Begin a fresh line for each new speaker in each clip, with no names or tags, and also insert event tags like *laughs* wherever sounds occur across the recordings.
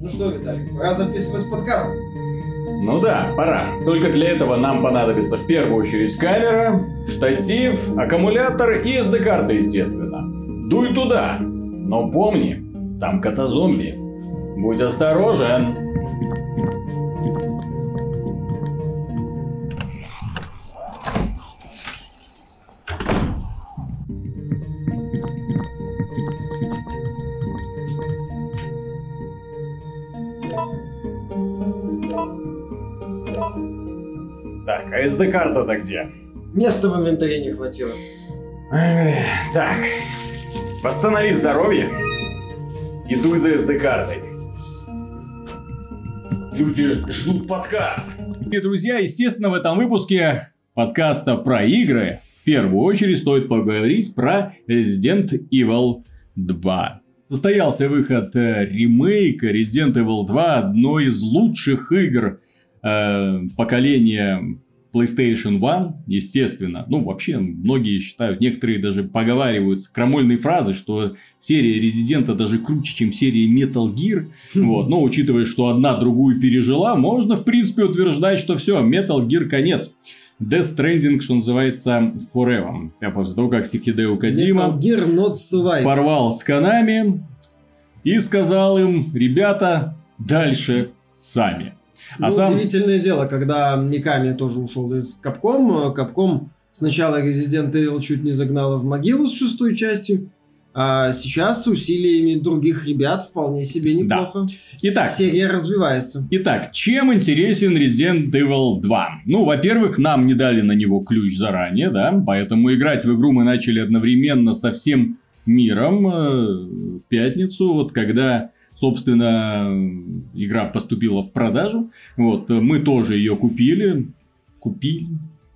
Ну что, Виталий, пора записывать подкаст.
Ну да, пора. Только для этого нам понадобится в первую очередь камера, штатив, аккумулятор и SD-карта, естественно. Дуй туда. Но помни, там кота-зомби. Будь осторожен. А SD-карта-то где?
Места в инвентаре не хватило.
Так, восстанови здоровье и дуй за SD-картой. Люди ждут подкаст. И, друзья, естественно, в этом выпуске подкаста про игры в первую очередь стоит поговорить про Resident Evil 2. Состоялся выход э, ремейка Resident Evil 2, одной из лучших игр э, поколения PlayStation One, естественно. Ну, вообще, многие считают, некоторые даже поговаривают крамольные фразы, что серия Резидента даже круче, чем серия Metal Gear. *laughs* Вот. Но учитывая, что одна другую пережила, можно, в принципе, утверждать, что все, Metal Gear конец. Death Stranding, что называется, forever. А после того, как Сихидео Кадима порвал с Канами и сказал им, ребята, дальше сами.
Ну,
А сам...
удивительное дело, когда Миками тоже ушел из Капком. Капком сначала Resident Evil чуть не загнала в могилу с шестой частью, а сейчас с усилиями других ребят вполне себе неплохо.
Итак,
Серия развивается.
Итак, чем интересен Resident Evil 2? Ну, во-первых, нам не дали на него ключ заранее, да, поэтому играть в игру мы начали одновременно со всем миром э, в пятницу, вот когда, собственно, игра поступила в продажу, вот, мы тоже ее купили, купили,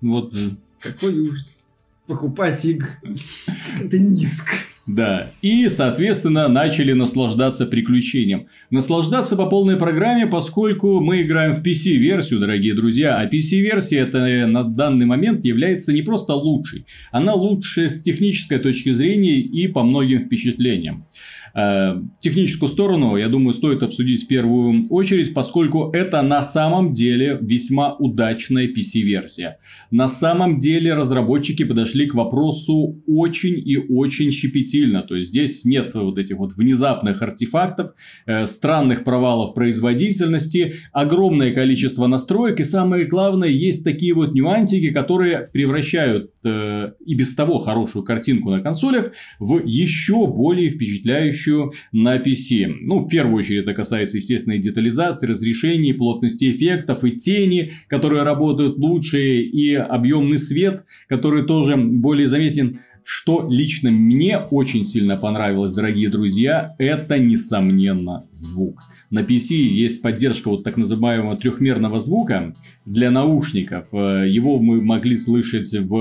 вот,
Какой ужас. Покупать игры. Как это низко.
Да, и, соответственно, начали наслаждаться приключением. Наслаждаться по полной программе, поскольку мы играем в PC-версию, дорогие друзья, а PC-версия это э, на данный момент является не просто лучшей, она лучшая с технической точки зрения и по многим впечатлениям. Э, Техническую сторону, я думаю, стоит обсудить в первую очередь, поскольку это на самом деле весьма удачная PC-версия. На самом деле разработчики подошли к вопросу очень и очень щепетильно. То есть здесь нет вот этих вот внезапных артефактов, э, странных провалов производительности, огромное количество настроек и самое главное, есть такие вот нюансики, которые превращают э, и без того хорошую картинку на консолях в еще более впечатляющую на PC. Ну, в первую очередь это касается, естественно, и детализации, разрешений, плотности эффектов и тени, которые работают лучше, и объемный свет, который тоже более заметен. Что лично мне очень сильно понравилось, дорогие друзья, это, несомненно, звук. На PC есть поддержка вот так называемого трехмерного звука для наушников. Э, Его мы могли слышать в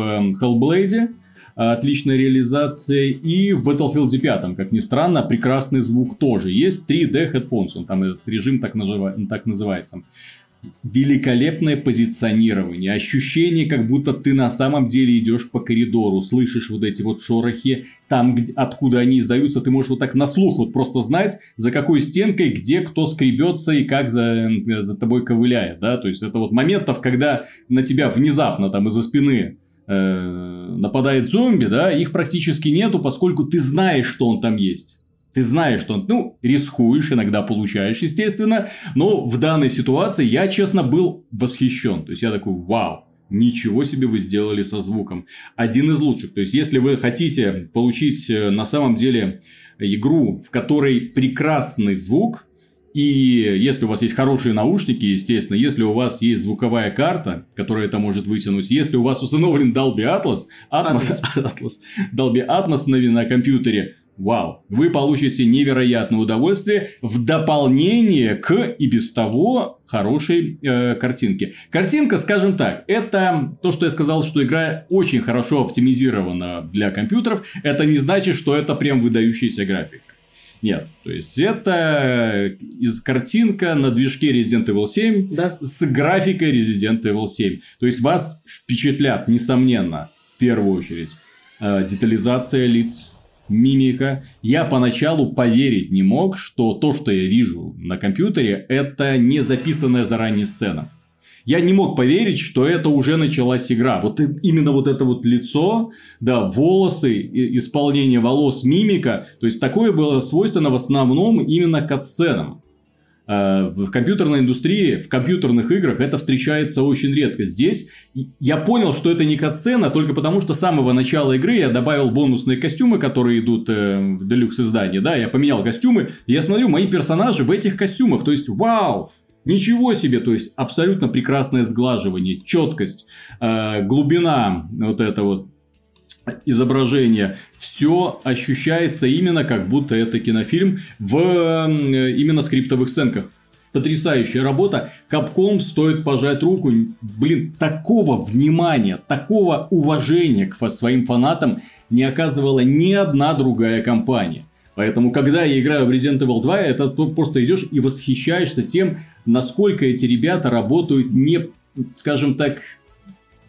Hellblade, отличная реализация, и в Battlefield 5, как ни странно, прекрасный звук тоже. Есть 3D headphones, он там этот режим так, называ- так называется великолепное позиционирование, ощущение, как будто ты на самом деле идешь по коридору, слышишь вот эти вот шорохи, там, где, откуда они издаются, ты можешь вот так на слух вот просто знать, за какой стенкой, где кто скребется и как за, за тобой ковыляет, да, то есть это вот моментов, когда на тебя внезапно там из-за спины э, нападает зомби, да, их практически нету, поскольку ты знаешь, что он там есть. Ты знаешь, что, ну, рискуешь, иногда получаешь, естественно. Но в данной ситуации я, честно, был восхищен. То есть, я такой, вау, ничего себе вы сделали со звуком. Один из лучших. То есть, если вы хотите получить э, на самом деле игру, в которой прекрасный звук, и если у вас есть хорошие наушники, естественно, если у вас есть звуковая карта, которая это может вытянуть, если у вас установлен Dolby Atlas, Atmos, Atlas, *laughs* Dolby Atmos на, на компьютере, Вау, вы получите невероятное удовольствие в дополнение к и без того хорошей э, картинке. Картинка, скажем так, это то, что я сказал, что игра очень хорошо оптимизирована для компьютеров. Это не значит, что это прям выдающаяся графика. Нет, то есть это из картинка на движке Resident Evil 7
Да.
с графикой Resident Evil 7. То есть вас впечатлят, несомненно, в первую очередь, э, детализация лиц, мимика. Я поначалу поверить не мог, что то, что я вижу на компьютере, это не записанная заранее сцена. Я не мог поверить, что это уже началась игра. Вот именно вот это вот лицо, да, волосы, исполнение волос, мимика. То есть, такое было свойственно в основном именно катсценам. Э, в компьютерной индустрии, в компьютерных играх это встречается очень редко. Здесь я понял, что это не катсцена, только потому что с самого начала игры я добавил бонусные костюмы, которые идут э, в делюкс издании. Да, я поменял костюмы, и я смотрю, мои персонажи в этих костюмах. То есть, вау! Ничего себе, то есть абсолютно прекрасное сглаживание, четкость, э, глубина вот это вот изображение, все ощущается именно как будто это кинофильм в именно скриптовых сценках. Потрясающая работа. Капком стоит пожать руку. Блин, такого внимания, такого уважения к своим фанатам не оказывала ни одна другая компания. Поэтому, когда я играю в Resident Evil 2, это просто идешь и восхищаешься тем, насколько эти ребята работают не, скажем так,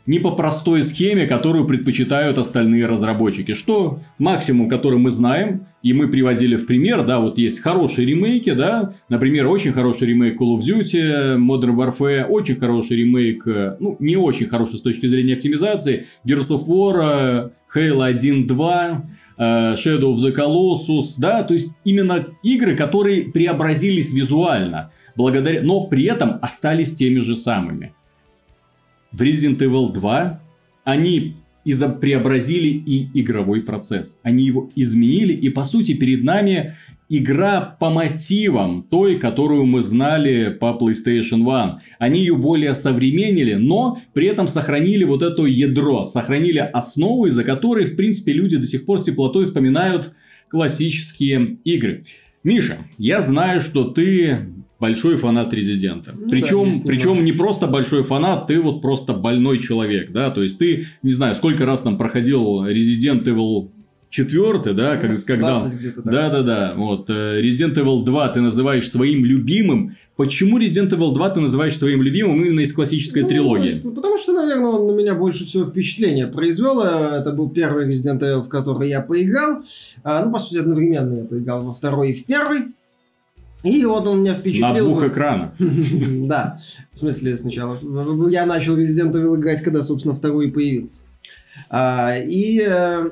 не по простой схеме, которую предпочитают остальные разработчики. Что максимум, который мы знаем, и мы приводили в пример, да, вот есть хорошие ремейки, да, например, очень хороший ремейк Call of Duty, Modern Warfare, очень хороший ремейк, э, ну, не очень хороший с точки зрения оптимизации, Gears of War, э, Halo 1.2, э, Shadow of the Colossus, да, то есть именно игры, которые преобразились визуально, благодаря, но при этом остались теми же самыми в Resident Evil 2 они изо преобразили и игровой процесс. Они его изменили, и по сути перед нами игра по мотивам той, которую мы знали по PlayStation 1. Они ее более современнили, но при этом сохранили вот это ядро, сохранили основу, из-за которой, в принципе, люди до сих пор с теплотой вспоминают классические игры. Миша, я знаю, что ты большой фанат Резидента. Ну, причем, да, причем не просто большой фанат, ты вот просто больной человек, да, то есть ты, не знаю, сколько раз там проходил Resident Evil четвертый, да, как, когда... Да, да, да. Вот. Э, Resident Evil 2 ты называешь своим любимым. Почему Resident Evil 2 ты называешь своим любимым именно из классической ну, трилогии?
Потому что, наверное, он на меня больше всего впечатления произвел. Э, это был первый Resident Evil, в который я поиграл. А, ну, по сути, одновременно я поиграл во второй и в первый. И вот он меня впечатлил.
На двух экранах. *laughs*
Да. В смысле, сначала. Я начал Evil играть, когда, собственно, второй появился. А, и э,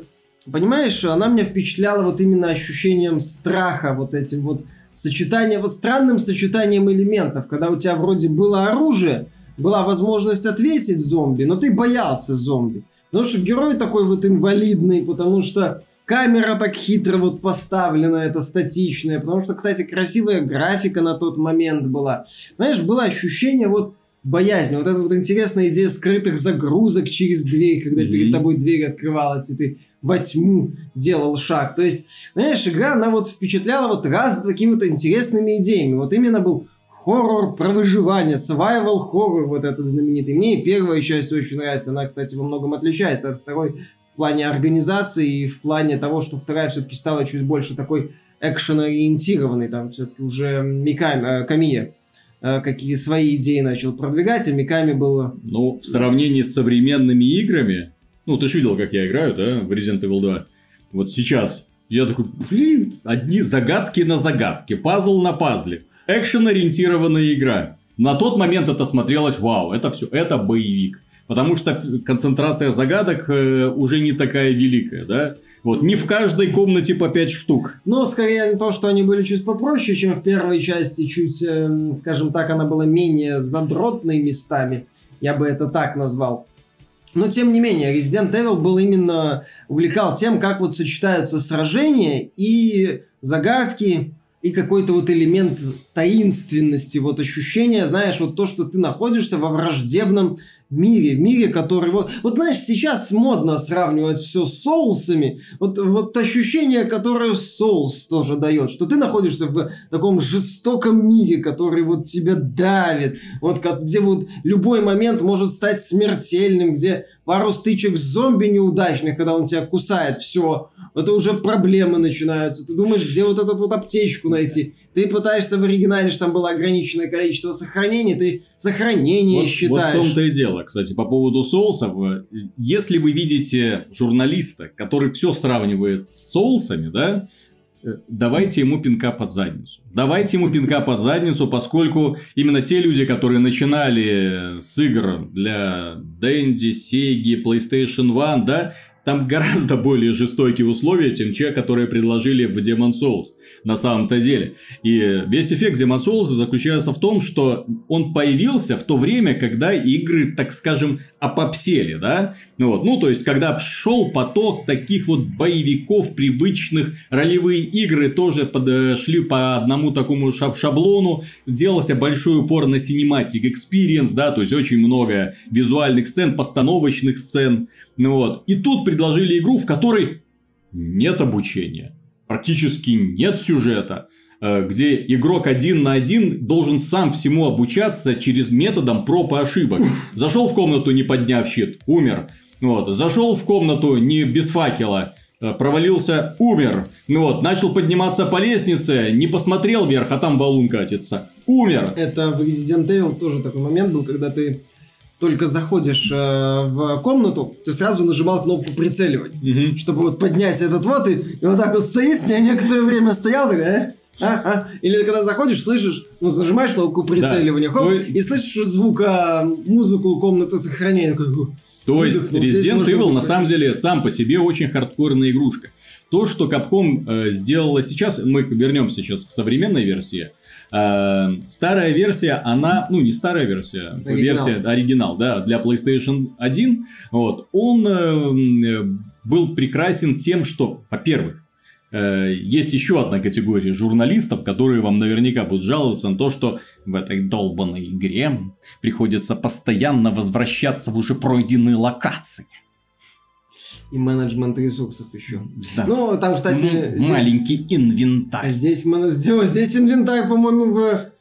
понимаешь, она меня впечатляла вот именно ощущением страха, вот этим вот сочетанием, вот странным сочетанием элементов, когда у тебя вроде было оружие, была возможность ответить зомби, но ты боялся зомби. Потому что герой такой вот инвалидный, потому что камера так хитро вот поставлена, это статичная, потому что, кстати, красивая графика на тот момент была. Знаешь, было ощущение вот боязни, вот эта вот интересная идея скрытых загрузок через дверь, когда mm-hmm. перед тобой дверь открывалась, и ты во тьму делал шаг. То есть, знаешь, игра, она вот впечатляла вот раз какими-то интересными идеями. Вот именно был хоррор про выживание, survival хоррор вот этот знаменитый. Мне первая часть очень нравится, она, кстати, во многом отличается от второй в плане организации и в плане того, что вторая все-таки стала чуть больше такой экшен-ориентированной, там все-таки уже Миками, э, Камия э, какие свои идеи начал продвигать, а Миками было...
Ну, в сравнении с современными играми, ну, ты же видел, как я играю, да, в Resident Evil 2. Вот сейчас я такой, блин, одни загадки на загадке, пазл на пазле. Экшен-ориентированная игра. На тот момент это смотрелось, вау, это все, это боевик. Потому что концентрация загадок э, уже не такая великая, да? Вот, не в каждой комнате по 5 штук.
Но скорее то, что они были чуть попроще, чем в первой части, чуть, э, скажем так, она была менее задротной местами. Я бы это так назвал. Но тем не менее, Resident Evil был именно увлекал тем, как вот сочетаются сражения и загадки, и какой-то вот элемент таинственности, вот ощущение, знаешь, вот то, что ты находишься во враждебном мире, в мире, который вот... Вот знаешь, сейчас модно сравнивать все с соусами. Вот, вот ощущение, которое соус тоже дает, что ты находишься в таком жестоком мире, который вот тебя давит, вот где вот любой момент может стать смертельным, где пару стычек с зомби неудачных, когда он тебя кусает, все, это уже проблемы начинаются. Ты думаешь, где вот эту вот аптечку найти? Ты пытаешься в оригинале, что там было ограниченное количество сохранений, ты сохранение
вот,
считаешь. Вот
в том-то и дело. кстати, по поводу соусов. Если вы видите журналиста, который все сравнивает с соусами, да, давайте ему пинка под задницу. Давайте ему пинка под задницу, поскольку именно те люди, которые начинали с игр для Dendy, Sega, PlayStation One, да, там гораздо более жестокие условия, чем те, которые предложили в Demon Souls на самом-то деле. И весь эффект Demon Souls заключается в том, что он появился в то время, когда игры, так скажем, опопсели, да? Вот. Ну, то есть, когда шел поток таких вот боевиков, привычных, ролевые игры тоже подошли по одному такому шаблону, делался большой упор на cinematic experience, да, то есть, очень много визуальных сцен, постановочных сцен, ну вот. И тут предложили игру, в которой нет обучения, практически нет сюжета, э, где игрок один на один должен сам всему обучаться через методом проб и ошибок. Зашел в комнату, не подняв щит, умер. Вот. Зашел в комнату не без факела, э, провалился, умер. Ну вот, начал подниматься по лестнице, не посмотрел вверх, а там валун катится. Умер.
Это в Resident Evil тоже такой момент был, когда ты только заходишь э, в комнату, ты сразу нажимал кнопку прицеливания, угу. чтобы вот поднять этот вот и, и вот так вот стоит, с ней некоторое время стоял, такой, э? А, а. Или когда заходишь, слышишь, ну, нажимаешь кнопку прицеливания, да. хоп, ну, и слышишь звук, а, музыку комнаты сохранения. Такой,
то есть Resident Evil на самом деле сам по себе очень хардкорная игрушка. То, что Capcom э, сделала сейчас, мы вернемся сейчас к современной версии, старая версия, она, ну не старая версия, оригинал. версия оригинал, да, для PlayStation 1, вот, он э, был прекрасен тем, что, во-первых, э, есть еще одна категория журналистов, которые вам наверняка будут жаловаться на то, что в этой долбанной игре приходится постоянно возвращаться в уже пройденные локации
и менеджмент ресурсов еще. Да. Ну, там, кстати... М-
здесь... Маленький инвентарь.
Здесь, здесь, здесь инвентарь, по-моему, в...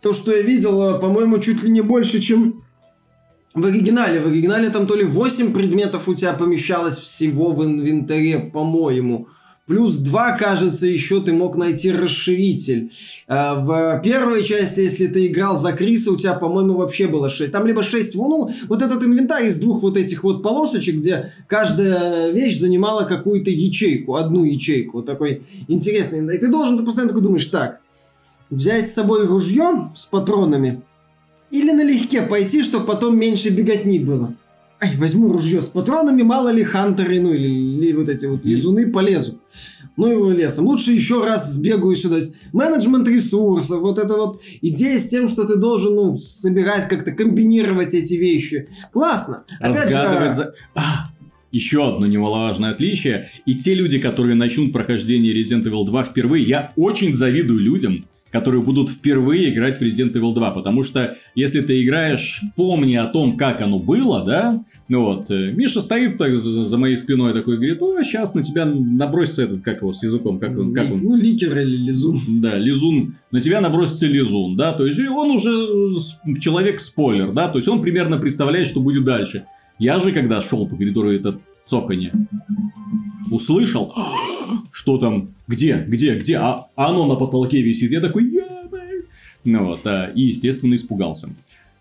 То, что я видел, по-моему, чуть ли не больше, чем в оригинале. В оригинале там то ли 8 предметов у тебя помещалось всего в инвентаре, по-моему. Плюс 2, кажется, еще ты мог найти расширитель. Э, в первой части, если ты играл за Криса, у тебя, по-моему, вообще было 6. Там либо 6, ну, вот этот инвентарь из двух вот этих вот полосочек, где каждая вещь занимала какую-то ячейку, одну ячейку. Вот такой интересный. И ты должен, ты постоянно такой думаешь, так, взять с собой ружье с патронами или налегке пойти, чтобы потом меньше беготни было. Ай, возьму ружье с патронами, мало ли хантеры, ну или, или вот эти вот лизуны полезут. Ну его лесом. Лучше еще раз сбегаю сюда. Менеджмент ресурсов, вот это вот идея с тем, что ты должен, ну, собирать, как-то комбинировать эти вещи. Классно.
Разгадывать за... А, еще одно немаловажное отличие. И те люди, которые начнут прохождение Resident Evil 2 впервые, я очень завидую людям, которые будут впервые играть в Resident Evil 2, потому что если ты играешь, помни о том, как оно было, да, ну вот, э, Миша стоит так за, за моей спиной такой, говорит, ну, а сейчас на тебя набросится этот, как его, с языком, как он, как он?
Ну, ликер или лизун.
Да, лизун, на тебя набросится лизун, да, то есть он уже человек-спойлер, да, то есть он примерно представляет, что будет дальше. Я же, когда шел по коридору этот цоканье, услышал, что там, где, где, где, а, а оно на потолке висит. Я такой, ну вот, а, и, естественно, испугался.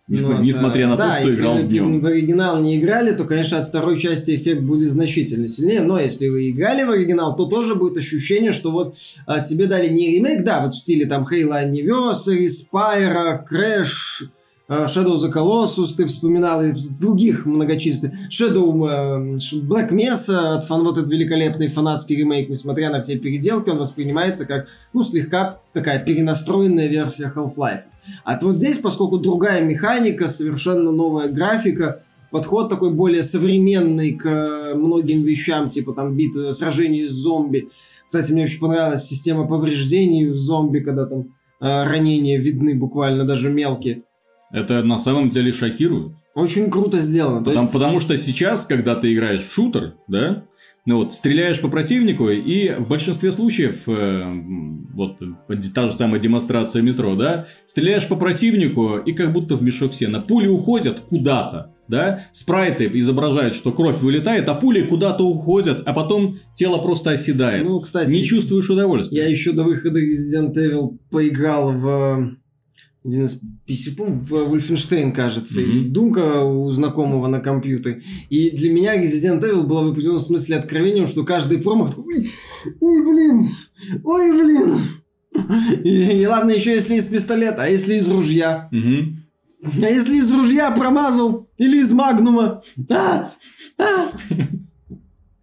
Несмотря, ну, несмотря на да, то, что
если
играл
вы
днем.
в оригинал не играли, то, конечно, от второй части эффект будет значительно сильнее. Но если вы играли в оригинал, то тоже будет ощущение, что вот а, тебе дали не ремейк, да, вот в стиле там Halo Anniversary, Spyro, Crash, Shadow the Colossus, ты вспоминал и других многочисленных. Shadow э, Black Mesa от фан, вот этот великолепный фанатский ремейк, несмотря на все переделки, он воспринимается как, ну, слегка такая перенастроенная версия Half-Life. А вот здесь, поскольку другая механика, совершенно новая графика, подход такой более современный к многим вещам, типа там битвы, сражений с зомби. Кстати, мне очень понравилась система повреждений в зомби, когда там э, ранения видны буквально даже мелкие.
Это на самом деле шокирует.
Очень круто сделано.
Потому, есть... потому что сейчас, когда ты играешь в шутер, да, ну вот, стреляешь по противнику, и в большинстве случаев, э, вот та же самая демонстрация метро, да, стреляешь по противнику, и как будто в мешок сена. Пули уходят куда-то, да, спрайты изображают, что кровь вылетает, а пули куда-то уходят, а потом тело просто оседает. Ну, кстати, не чувствуешь удовольствия.
Я еще до выхода Resident Evil поиграл в один из по-моему, в Wolfenstein, кажется,
Мгм.
и Думка у знакомого на компьютере. И для меня Resident Evil была в определенном смысле откровением, что каждый промах ой, ой, блин, ой, блин. И, и ладно, еще если из пистолета, а если из ружья?
Мгм.
А если из ружья промазал? Или из магнума? А! А!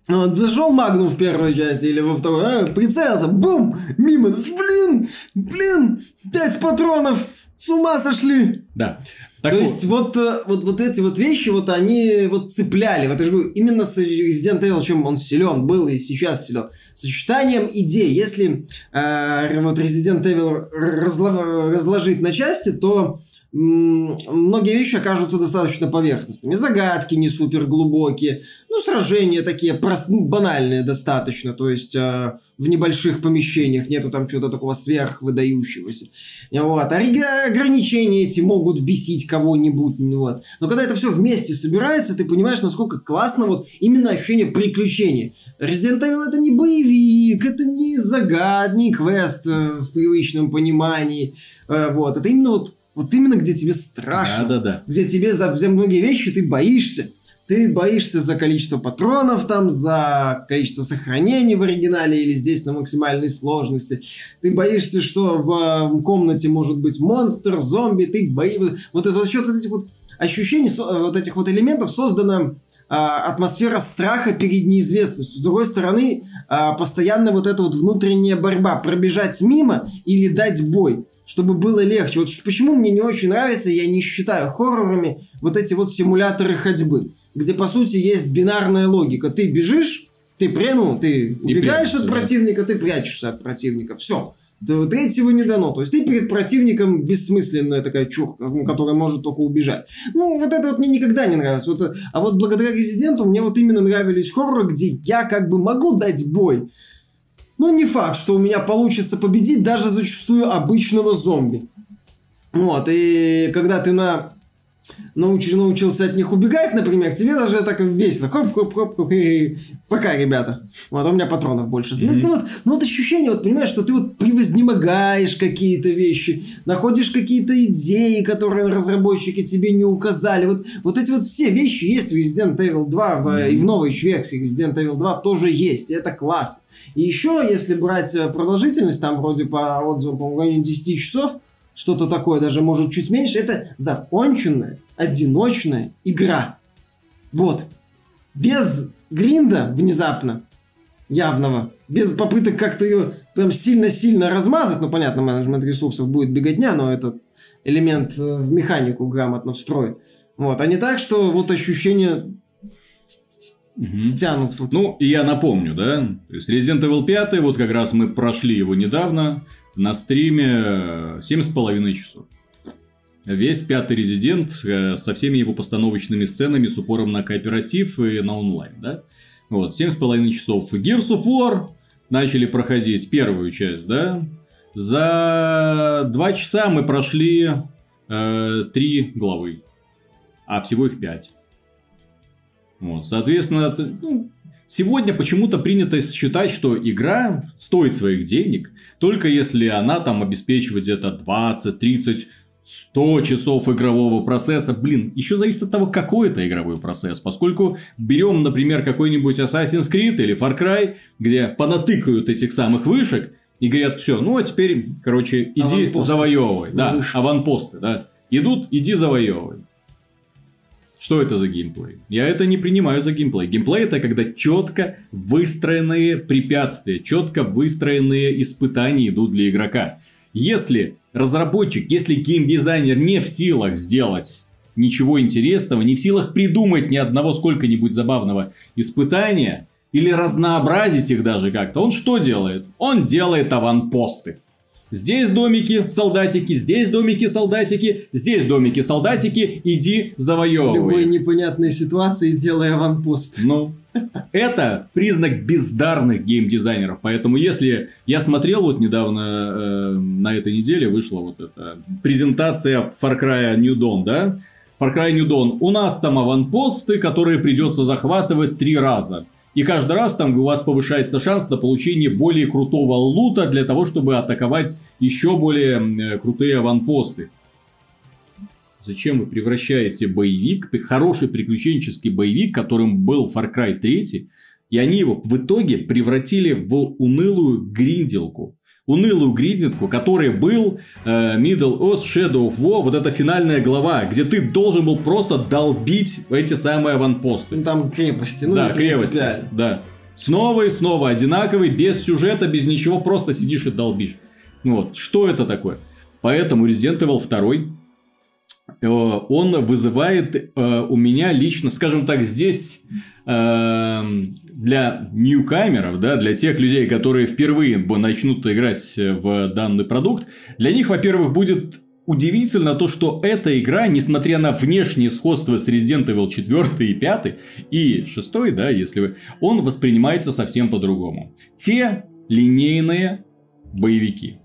Вот, зашел магнум в первой части или во второй, а, прицелился, бум, мимо, блин, блин, пять патронов, с ума сошли.
Да. Так
То
вот.
есть вот, э, вот, вот эти вот вещи, вот они вот цепляли. Вот я же говорю, именно с Resident Evil, чем он силен был и сейчас силен. Сочетанием идей. Если э, вот Resident Evil разло- разложить на части, то многие вещи окажутся достаточно поверхностными. Загадки не супер глубокие. Ну, сражения такие прост- ну, банальные достаточно. То есть э, в небольших помещениях нету там чего-то такого сверхвыдающегося. Вот. А ограничения эти могут бесить кого-нибудь. ну Вот. Но когда это все вместе собирается, ты понимаешь, насколько классно вот именно ощущение приключения. Resident Evil это не боевик, это не загад, не квест э, в привычном понимании. Э, вот. Это именно вот, вот именно где тебе страшно
Да-да-да.
где тебе за, за многие вещи ты боишься. Ты боишься за количество патронов, там, за количество сохранений в оригинале или здесь на максимальной сложности. Ты боишься, что в э, комнате может быть монстр, зомби. Ты боишься... Вот, это- за счет вот этих вот ощущений, э, вот этих вот элементов создана а, атмосфера страха перед неизвестностью. С другой стороны, а, постоянно вот эта вот внутренняя борьба. Пробежать мимо или дать бой чтобы было легче. Вот почему мне не очень нравится, я не считаю хоррорами вот эти вот симуляторы ходьбы, где по сути есть бинарная логика. Ты бежишь, ты прянул, ты убегаешь
прячешься,
от
да.
противника, ты прячешься от противника. Все. Третьего не дано. То есть ты перед противником бессмысленная такая чурка, которая может только убежать. Ну, вот это вот мне никогда не нравилось. Вот, а вот благодаря Резиденту мне вот именно нравились хорроры, где я как бы могу дать бой. Но не факт, что у меня получится победить даже зачастую обычного зомби. Вот, и когда ты на науч- научился от них убегать, например, тебе даже так весело. Хоп-хоп-хоп-хоп. и Пока, ребята. Вот, а у меня патронов больше.
Мгм.
ну, вот, ну, вот ощущение, вот понимаешь, что ты вот превознемогаешь какие-то вещи, находишь какие-то идеи, которые разработчики тебе не указали. Вот, вот эти вот все вещи есть в Resident Evil 2, в- и в новой версии Resident Evil 2 тоже есть, и это классно. И еще, если брать э, продолжительность, там вроде по отзывам, по-моему, в районе 10 часов, что-то такое, даже может чуть меньше, это законченная, одиночная игра. Вот. Без гринда внезапно, явного, без попыток как-то ее прям сильно-сильно размазать, ну, понятно, менеджмент ресурсов будет беготня, но это элемент э, в механику грамотно встроен. Вот, а не так, что вот ощущение
Мгм.
тянут. вот.
Ну, и я напомню, да, то есть Resident Evil 5, вот как раз мы прошли его недавно на стриме 7,5 часов. Весь пятый Резидент э, со всеми его постановочными сценами с упором на кооператив и на онлайн, да? Вот, 7,5 часов. Gears of War начали проходить первую часть, да? За два часа мы прошли э, три главы, а всего их пять. Вот, соответственно, ну, сегодня почему-то принято считать, что игра стоит своих денег, только если она там обеспечивает где-то 20, 30, 100 часов игрового процесса. Блин, еще зависит от того, какой это игровой процесс. Поскольку берем, например, какой-нибудь Assassin's Creed или Far Cry, где понатыкают этих самых вышек и говорят, все, ну а теперь, короче, иди
Аванпосты.
завоевывай. Да, аванпосты, да. Идут, иди завоевывай. Что это за геймплей? Я это не принимаю за геймплей. Геймплей это когда четко выстроенные препятствия, четко выстроенные испытания идут для игрока. Если разработчик, если геймдизайнер не в силах сделать ничего интересного, не в силах придумать ни одного сколько-нибудь забавного испытания, или разнообразить их даже как-то, он что делает? Он делает аванпосты. Здесь домики, солдатики, здесь домики, солдатики, здесь домики, солдатики, иди
В
завоевывай.
любой непонятной ситуации делая аванпост.
Ну, это признак бездарных геймдизайнеров. Поэтому, если я смотрел вот недавно э, на этой неделе вышла вот эта презентация Far Cry New Dawn, да? Far Cry New Dawn. У нас там аванпосты, которые придется захватывать три раза. И каждый раз там у вас повышается шанс на получение более крутого лута для того, чтобы атаковать еще более э, крутые аванпосты. Зачем вы превращаете боевик, хороший приключенческий боевик, которым был Far Cry 3, и они его в итоге превратили в унылую гринделку унылую гридинку, который был э, Middle Earth Shadow of War, вот эта финальная глава, где ты должен был просто долбить эти самые аванпосты.
Ну, там крепости, ну,
да, крепости, да. Снова и снова одинаковый, без сюжета, без ничего, просто сидишь и долбишь. Вот, что это такое? Поэтому Resident Evil 2 Э, он вызывает э, у меня лично, скажем так, здесь э, для ньюкамеров, да, для тех людей, которые впервые начнут играть в данный продукт, для них, во-первых, будет удивительно то, что эта игра, несмотря на внешнее сходство с Resident Evil 4 и 5 и 6, да, если вы, он воспринимается совсем по-другому. Те линейные боевики.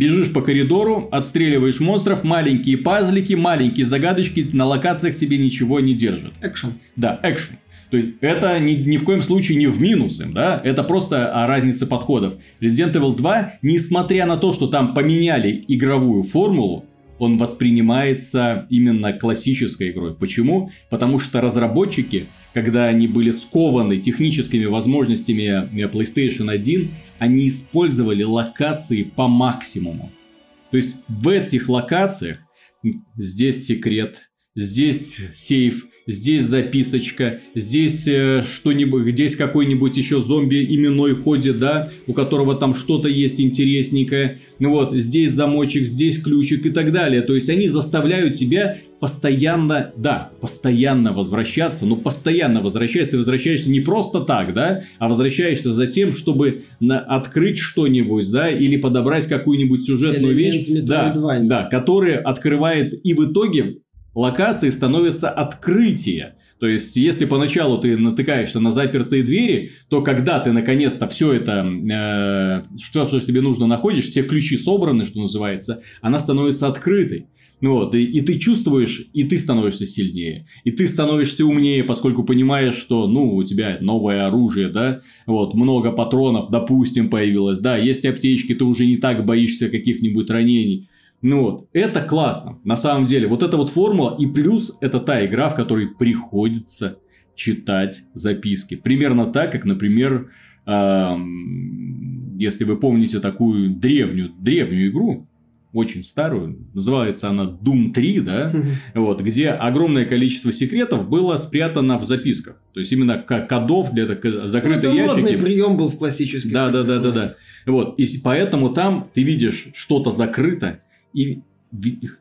Бежишь по коридору, отстреливаешь монстров, маленькие пазлики, маленькие загадочки, на локациях тебе ничего не держат.
Экшен.
Да, экшен. То есть, это ни, ни в коем случае не в минусы, да, это просто о разнице подходов. Resident Evil 2, несмотря на то, что там поменяли игровую формулу, он воспринимается именно классической игрой. Почему? Потому что разработчики когда они были скованы техническими возможностями э, PlayStation 1, они использовали локации по максимуму. То есть в этих локациях здесь секрет, здесь сейф, здесь записочка, здесь э, что-нибудь, здесь какой-нибудь еще зомби именной ходит, да, у которого там что-то есть интересненькое, ну вот, здесь замочек, здесь ключик и так далее. То есть они заставляют тебя постоянно, да, постоянно возвращаться, но постоянно возвращаясь, ты возвращаешься не просто так, да, а возвращаешься за тем, чтобы на, открыть что-нибудь, да, или подобрать какую-нибудь сюжетную Элемент вещь, да, да, которая открывает и в итоге локации становится открытие. То есть, если поначалу ты натыкаешься на запертые двери, то когда ты наконец-то все это, э, что, что тебе нужно, находишь, все ключи собраны, что называется, она становится открытой. Ну вот, и, и ты чувствуешь, и ты становишься сильнее, и ты становишься умнее, поскольку понимаешь, что, ну, у тебя новое оружие, да, вот, много патронов, допустим, появилось, да, есть аптечки, ты уже не так боишься каких-нибудь ранений. Ну вот, это классно, на самом деле. Вот эта вот формула, и плюс это та игра, в которой приходится читать записки. Примерно так, как, например, если вы помните такую древнюю, древнюю игру, очень старую, называется она Doom 3, да, *laughs* вот, где огромное количество секретов было спрятано в записках. То есть, именно кодов для закрытых ну, ящики.
прием был в классических.
Да, да, да, да, да. Вот, и поэтому там ты видишь что-то закрыто, и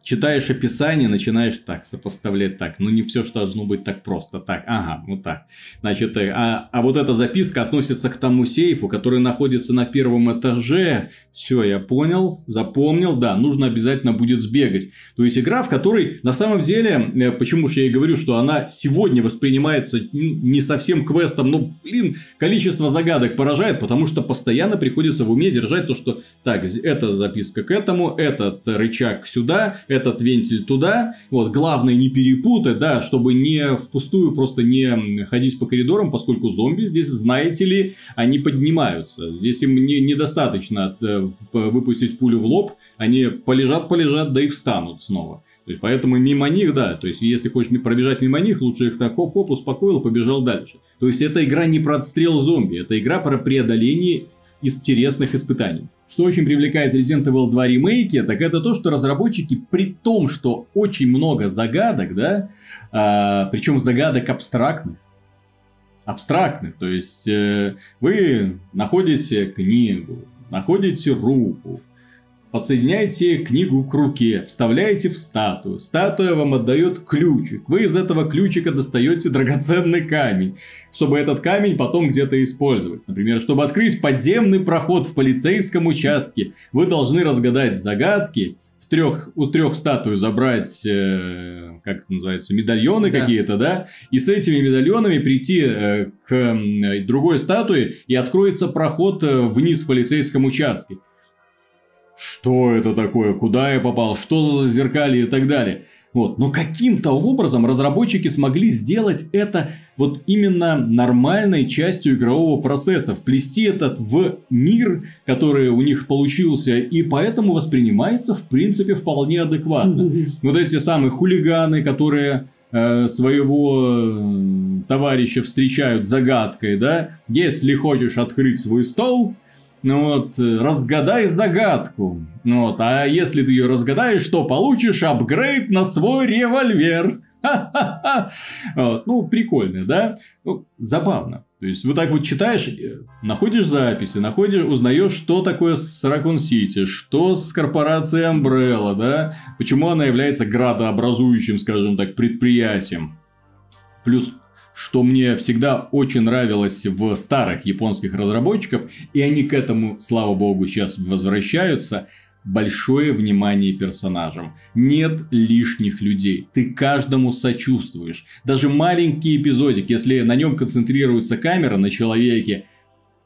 читаешь описание, начинаешь так сопоставлять так. Ну, не все что должно быть так просто. Так, ага, вот так. Значит, э, а, а вот эта записка относится к тому сейфу, который находится на первом этаже. Все, я понял, запомнил. Да, нужно обязательно будет сбегать. То есть, игра, в которой на самом деле, э, почему же я и говорю, что она сегодня воспринимается не совсем квестом, но, блин, количество загадок поражает, потому что постоянно приходится в уме держать то, что так, эта записка к этому, этот рычаг сюда, сюда, этот вентиль туда. Вот, главное не перепутать, да, чтобы не впустую просто не ходить по коридорам, поскольку зомби здесь, знаете ли, они поднимаются. Здесь им не, недостаточно э, выпустить пулю в лоб, они полежат-полежат, да и встанут снова. То есть, поэтому мимо них, да, то есть, если хочешь пробежать мимо них, лучше их так хоп-хоп, успокоил, побежал дальше. То есть, эта игра не про отстрел зомби, это игра про преодоление интересных испытаний. Что очень привлекает Resident Evil 2 ремейки, так это то, что разработчики, при том, что очень много загадок, да, а, причем загадок абстрактных, абстрактных, то есть э, вы находите книгу, находите руку, Подсоединяете книгу к руке, вставляете в статую. Статуя вам отдает ключик. Вы из этого ключика достаете драгоценный камень, чтобы этот камень потом где-то использовать. Например, чтобы открыть подземный проход в полицейском участке, вы должны разгадать загадки, в трех, у трех статуй забрать, э, как это называется, медальоны да. какие-то, да, и с этими медальонами прийти э, к э, другой статуе, и откроется проход э, вниз в полицейском участке что это такое, куда я попал, что за зеркалье и так далее. Вот. Но каким-то образом разработчики смогли сделать это вот именно нормальной частью игрового процесса. Вплести этот в мир, который у них получился, и поэтому воспринимается, в принципе, вполне адекватно. Вот эти самые хулиганы, которые э, своего э, товарища встречают загадкой, да, если хочешь открыть свой стол, ну вот, э, разгадай загадку. Ну вот, а если ты ее разгадаешь, то получишь апгрейд на свой револьвер. Вот, ну, прикольно, да? Ну, забавно. То есть, вот так вот читаешь, э, находишь записи, находишь, узнаешь, что такое с Raccoon City, что с корпорацией Umbrella, да? Почему она является градообразующим, скажем так, предприятием. Плюс что мне всегда очень нравилось в старых японских разработчиков, и они к этому, слава богу, сейчас возвращаются, большое внимание персонажам. Нет лишних людей. Ты каждому сочувствуешь. Даже маленький эпизодик, если на нем концентрируется камера на человеке,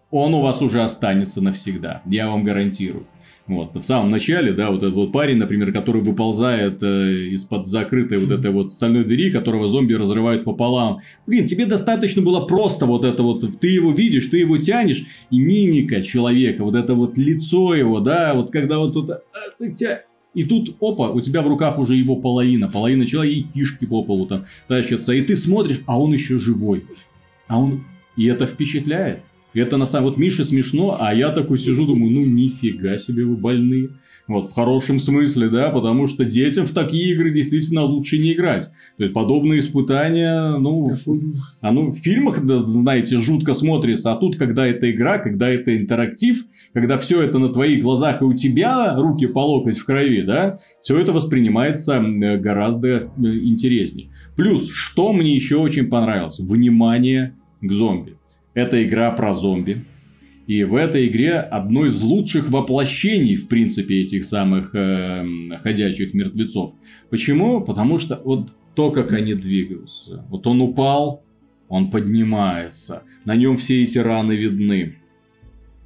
он у вас уже останется навсегда. Я вам гарантирую. Вот, в самом начале, да, вот этот вот парень, например, который выползает э, из-под закрытой вот этой вот стальной двери, которого зомби разрывают пополам. Блин, тебе достаточно было просто вот это вот, ты его видишь, ты его тянешь, и мимика человека, вот это вот лицо его, да, вот когда вот тут... А, и тут, опа, у тебя в руках уже его половина, половина человека, и кишки по полу там тащатся, и ты смотришь, а он еще живой. А он... И это впечатляет. Это на самом... Вот Мише смешно, а я такой сижу, думаю, ну нифига себе вы больные. Вот, в хорошем смысле, да, потому что детям в такие игры действительно лучше не играть. То есть, подобные испытания, ну, оно в фильмах, знаете, жутко смотрится, а тут, когда это игра, когда это интерактив, когда все это на твоих глазах и у тебя руки по локоть в крови, да, все это воспринимается гораздо э, интереснее. Плюс, что мне еще очень понравилось, внимание к зомби. Это игра про зомби. И в этой игре одно из лучших воплощений, в принципе, этих самых э, ходячих мертвецов. Почему? Потому что вот то, как они двигаются. Вот он упал, он поднимается. На нем все эти раны видны.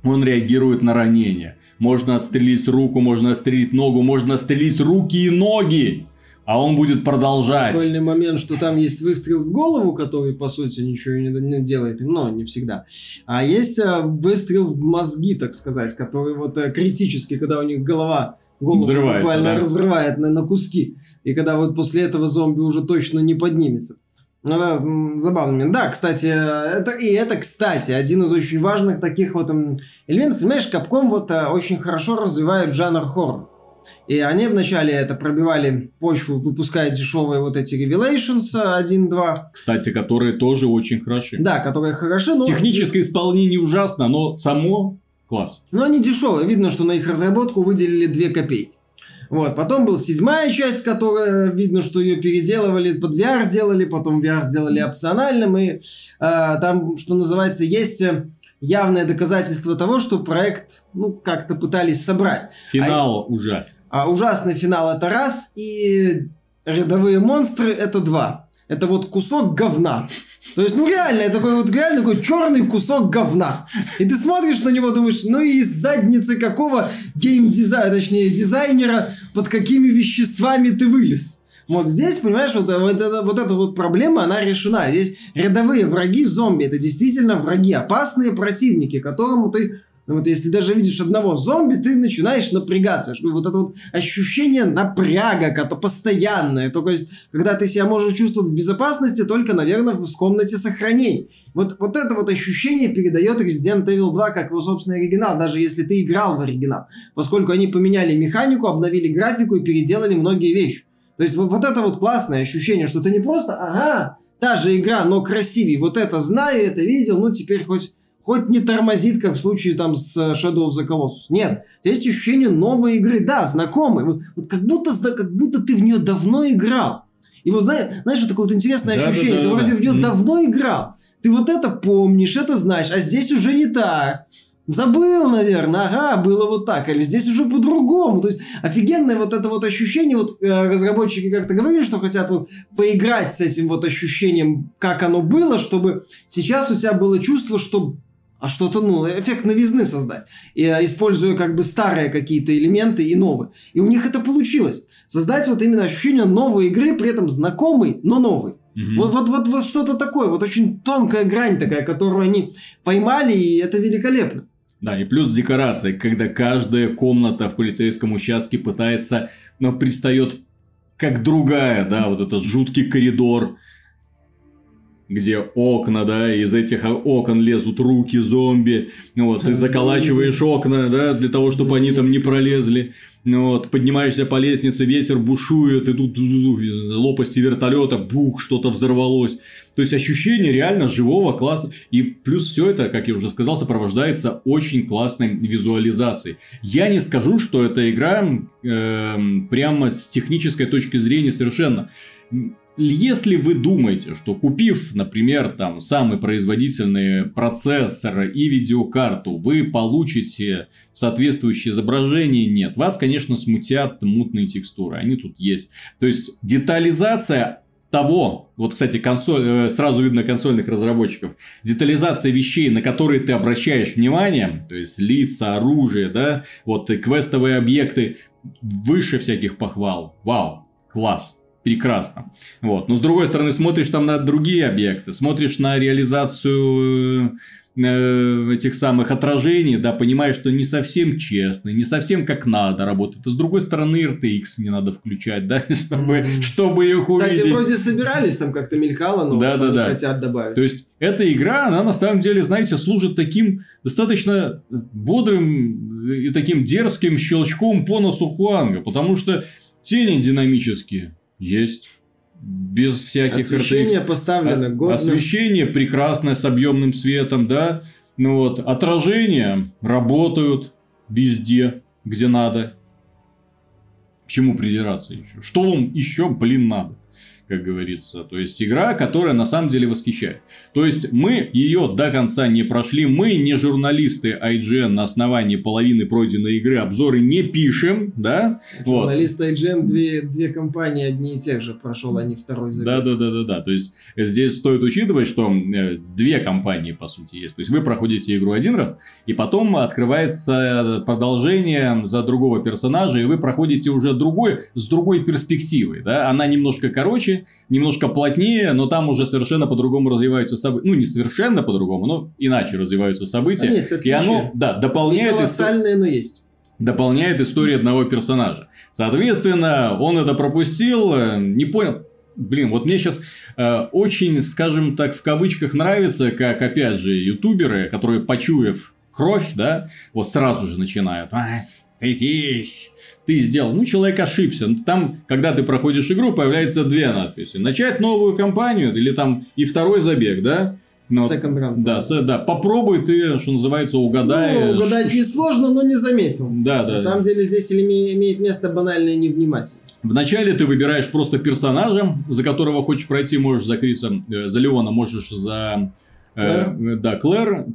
Он реагирует на ранения. Можно отстрелить руку, можно отстрелить ногу, можно отстрелить руки и ноги а он будет продолжать.
Прикольный момент, что там есть выстрел в голову, который, по сути, ничего не, не делает, но не всегда. А есть а, выстрел в мозги, так сказать, который вот а, критический, когда у них голова голову буквально да? разрывает на, на куски. И когда вот после этого зомби уже точно не поднимется. Ну да, забавный момент. Да, кстати, это, и это, кстати, один из очень важных таких вот элементов. Понимаешь, Капком вот очень хорошо развивает жанр хоррор. И они вначале это пробивали почву, выпуская дешевые вот эти Revelations 1-2.
Кстати, которые тоже очень хороши.
Да, которые хороши, но...
Техническое исполнение ужасно, но само класс.
Но они дешевые. Видно, что на их разработку выделили 2 копейки. Вот, потом был седьмая часть, которая, видно, что ее переделывали, под VR делали, потом VR сделали опциональным, и э, там, что называется, есть явное доказательство того, что проект, ну, как-то пытались собрать.
Финал а, ужасен.
А ужасный финал это раз, и рядовые монстры это два. Это вот кусок говна. То есть, ну реально, это такой вот реально такой черный кусок говна. И ты смотришь на него, думаешь, ну и из задницы какого геймдизайнера, точнее дизайнера, под какими веществами ты вылез. Вот здесь, понимаешь, вот, вот, это, вот эта вот проблема, она решена. Здесь рядовые враги зомби, это действительно враги, опасные противники, которому ты вот если даже видишь одного зомби, ты начинаешь напрягаться. Вот это вот ощущение напряга, это постоянное. Только есть, когда ты себя можешь чувствовать в безопасности, только, наверное, в комнате сохранений. Вот, вот это вот ощущение передает Resident Evil 2 как его собственный оригинал, даже если ты играл в оригинал. Поскольку они поменяли механику, обновили графику и переделали многие вещи. То есть вот, вот это вот классное ощущение, что ты не просто, ага, та же игра, но красивее. Вот это знаю, это видел, ну теперь хоть, хоть не тормозит, как в случае там с Shadow of the Colossus. Нет, есть ощущение новой игры, да, знакомой. Вот, вот как, будто, как будто ты в нее давно играл. И вот знаешь, знаешь, вот такое вот интересное да, ощущение. Да, да, ты да, вроде да. в нее mm. давно играл. Ты вот это помнишь, это знаешь, а здесь уже не так. Забыл, наверное, ага, было вот так, или здесь уже по-другому. То есть офигенное вот это вот ощущение, вот э, разработчики как-то говорили, что хотят вот поиграть с этим вот ощущением, как оно было, чтобы сейчас у тебя было чувство, что а что-то, ну, эффект новизны создать, и, э, используя как бы старые какие-то элементы и новые. И у них это получилось. создать вот именно ощущение новой игры, при этом знакомой, но новой. Угу. Вот, вот, вот, вот что-то такое, вот очень тонкая грань такая, которую они поймали, и это великолепно.
Да, и плюс декорации, когда каждая комната в полицейском участке пытается, но ну, пристает как другая, да, вот этот жуткий коридор, где окна, да, из этих окон лезут руки зомби, вот, ты заколачиваешь окна, да, для того, чтобы они там не пролезли. Вот, поднимаешься по лестнице, ветер бушует, и тут лопасти вертолета, бух, что-то взорвалось. То есть ощущение реально живого, классно. И плюс все это, как я уже сказал, сопровождается очень классной визуализацией. Я не скажу, что эта игра э, прямо с технической точки зрения совершенно если вы думаете, что купив, например, там самый производительный процессор и видеокарту, вы получите соответствующее изображение, нет. Вас, конечно, смутят мутные текстуры, они тут есть. То есть детализация того, вот, кстати, консоль, э, сразу видно консольных разработчиков, детализация вещей, на которые ты обращаешь внимание, то есть лица, оружие, да, вот и квестовые объекты, выше всяких похвал. Вау, класс прекрасно. Вот. Но с другой стороны, смотришь там на другие объекты, смотришь на реализацию э, этих самых отражений, да, понимаешь, что не совсем честно, не совсем как надо работает. А с другой стороны, RTX не надо включать, да, *laughs* чтобы, mm-hmm. чтобы их
Кстати,
увидеть.
вроде собирались, там как-то мелькало, но
да, да, да.
хотят добавить.
То есть, эта игра, она на самом деле, знаете, служит таким достаточно бодрым и таким дерзким щелчком по носу Хуанга, потому что тени динамические, есть. Без всяких
Освещение RTX. поставлено
годно. Освещение прекрасное с объемным светом, да. Ну вот, отражения работают везде, где надо. К чему придираться еще? Что вам еще, блин, надо? Как говорится. То есть игра, которая на самом деле восхищает. То есть мы ее до конца не прошли, мы не журналисты IGN на основании половины пройденной игры обзоры не пишем, да?
Журналисты вот. IGN две, две компании одни и тех же прошел, а не второй забег.
Да, да, да, да, да. То есть здесь стоит учитывать, что э, две компании по сути есть. То есть вы проходите игру один раз, и потом открывается продолжение за другого персонажа, и вы проходите уже другой с другой перспективой, да? Она немножко короче, немножко плотнее, но там уже совершенно по-другому развиваются события. Ну, не совершенно по-другому, но иначе развиваются события.
есть
и оно, да, дополняет...
Не колоссальное, но есть
дополняет историю одного персонажа. Соответственно, он это пропустил, э, не понял. Блин, вот мне сейчас э, очень, скажем так, в кавычках нравится, как, опять же, ютуберы, которые, почуяв кровь, да, вот сразу же начинают, а, стыдись, ты сделал. Ну, человек ошибся. Там, когда ты проходишь игру, появляются две надписи. Начать новую кампанию или там и второй забег, да?
Но, Second run.
Да, с, да, попробуй ты, что называется, угадай.
Ну, угадать что, несложно, но не заметил.
Да, да.
На самом деле здесь имеет место банальная невнимательность.
Вначале ты выбираешь просто персонажа, за которого хочешь пройти, можешь закрыться, э, за Леона, можешь за... Э, Клэр? Э, да, Клэр.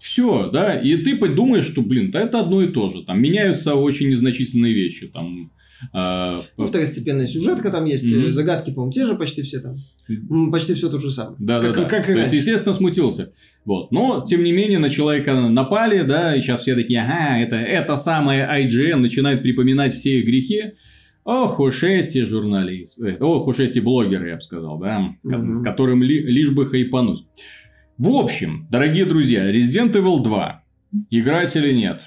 Все, да, и ты подумаешь, что, блин, да это одно и то же. Там меняются очень незначительные вещи. Там,
а, ну, второстепенная сюжетка там есть, mm-hmm. загадки, по-моему, те же почти все там. Почти все то же самое.
Да, как, да, да. Как то есть, естественно, смутился. Вот. Но, тем не менее, на человека напали, да, и сейчас все такие, ага, это, это самое IGN начинает припоминать все их грехи. Ох уж эти журналисты, ох уж эти блогеры, я бы сказал, да, угу. которым ли, лишь бы хайпануть. В общем, дорогие друзья, Resident Evil 2. Играть или нет?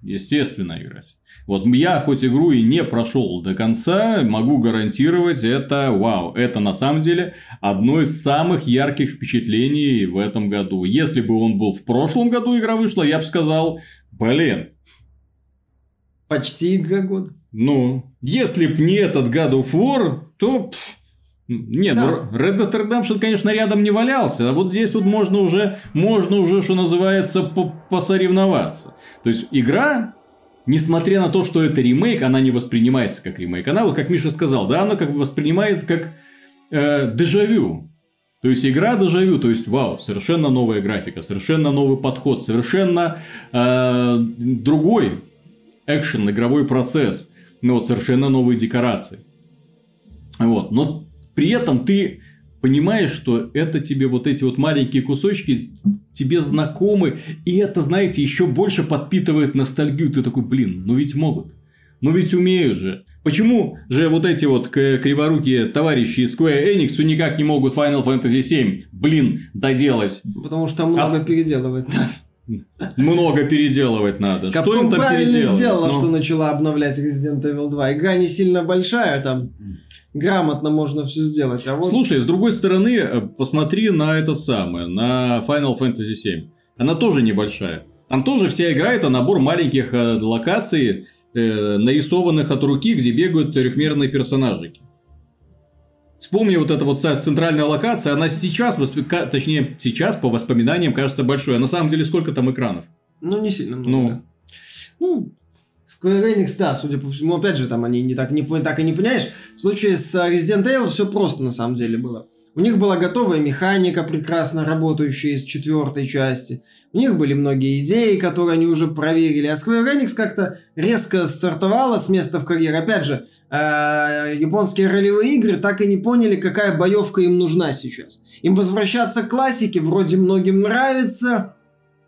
Естественно, играть. Вот я хоть игру и не прошел до конца, могу гарантировать, это вау. Это на самом деле одно из самых ярких впечатлений в этом году. Если бы он был в прошлом году, игра вышла, я бы сказал, блин.
Почти игра года.
Ну, если б не этот God of War, то... Пфф, нет, да. ну, Red Dead Redemption, конечно, рядом не валялся, а вот здесь вот можно уже, можно уже, что называется, посоревноваться. То есть, игра, несмотря на то, что это ремейк, она не воспринимается как ремейк. Она, вот как Миша сказал, да, она как воспринимается как э, дежавю. То есть, игра дежавю, то есть, вау, совершенно новая графика, совершенно новый подход, совершенно э, другой экшен, игровой процесс, ну вот, совершенно новые декорации. Вот, но при этом ты понимаешь, что это тебе вот эти вот маленькие кусочки тебе знакомы, и это, знаете, еще больше подпитывает ностальгию. Ты такой, блин, ну ведь могут, ну ведь умеют же. Почему же вот эти вот криворукие товарищи из Square Enix никак не могут Final Fantasy 7, блин, доделать?
Потому что много а... переделывать надо.
Много переделывать надо.
Capcom что им там правильно сделала, Но... что начала обновлять Resident Evil 2. Игра не сильно большая, там грамотно можно все сделать. А вот...
Слушай, с другой стороны, э, посмотри на это самое, на Final Fantasy 7. Она тоже небольшая. Там тоже вся игра это набор маленьких э, локаций, э, нарисованных от руки, где бегают трехмерные персонажики. Вспомни вот эта вот центральная локация, она сейчас, точнее, сейчас по воспоминаниям кажется большой. А на самом деле сколько там экранов?
Ну, не сильно много. Ну, ну Square Enix, да, судя по всему, опять же, там они не так, не, так и не понимаешь. В случае с Resident Evil все просто на самом деле было. У них была готовая механика, прекрасно работающая из четвертой части. У них были многие идеи, которые они уже проверили. А Square Enix как-то резко стартовала с места в карьер. Опять же, э, японские ролевые игры так и не поняли, какая боевка им нужна сейчас. Им возвращаться к классике вроде многим нравится,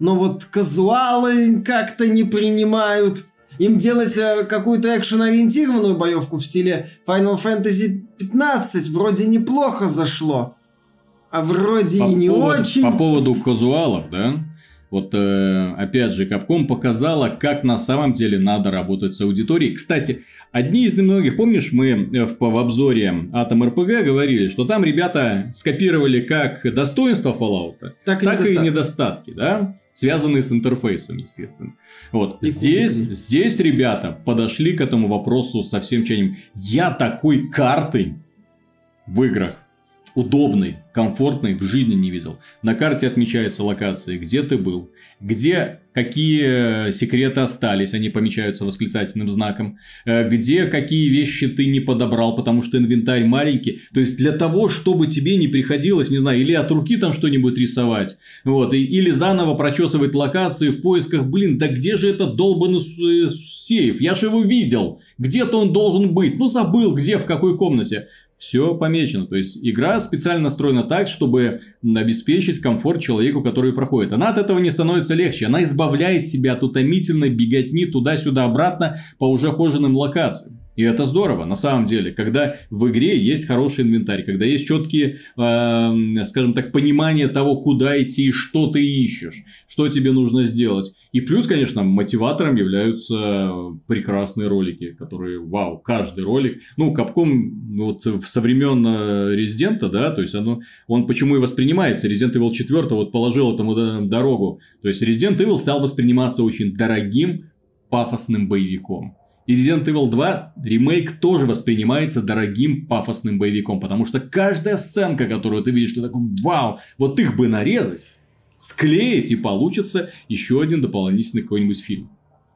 но вот казуалы как-то не принимают им делать э, какую-то экшен-ориентированную боевку в стиле Final Fantasy 15 вроде неплохо зашло. А вроде по и не
поводу,
очень.
По поводу казуалов, да? Вот, э, опять же, Capcom показала, как на самом деле надо работать с аудиторией. Кстати, одни из немногих, помнишь, мы э, в, в обзоре Atom RPG говорили, что там ребята скопировали как достоинства Fallout, так, и, так недостатки. и недостатки, да? Связанные с интерфейсом, естественно. Вот, и здесь, здесь ребята подошли к этому вопросу со всем чанием. Я такой карты в играх удобный, комфортный в жизни не видел. На карте отмечаются локации, где ты был, где какие секреты остались, они помечаются восклицательным знаком, э, где какие вещи ты не подобрал, потому что инвентарь маленький. То есть для того, чтобы тебе не приходилось, не знаю, или от руки там что-нибудь рисовать, вот, или заново прочесывать локации в поисках, блин, да где же этот долбанный э, сейф? Я же его видел. Где-то он должен быть. Ну, забыл, где, в какой комнате все помечено. То есть игра специально настроена так, чтобы обеспечить комфорт человеку, который проходит. Она от этого не становится легче. Она избавляет тебя от утомительной беготни туда-сюда обратно по уже хоженым локациям. И это здорово, на самом деле, когда в игре есть хороший инвентарь, когда есть четкие, э, скажем так, понимание того, куда идти и что ты ищешь, что тебе нужно сделать. И плюс, конечно, мотиватором являются прекрасные ролики, которые, вау, каждый ролик. Ну, Capcom вот со времен э, Резидента, да, то есть оно, он почему и воспринимается. Resident Evil 4 вот положил этому дорогу. То есть Resident Evil стал восприниматься очень дорогим, пафосным боевиком. И Resident Evil 2 ремейк тоже воспринимается дорогим пафосным боевиком, потому что каждая сценка, которую ты видишь, ты такой, вау, вот их бы нарезать, склеить, и получится еще один дополнительный какой-нибудь фильм.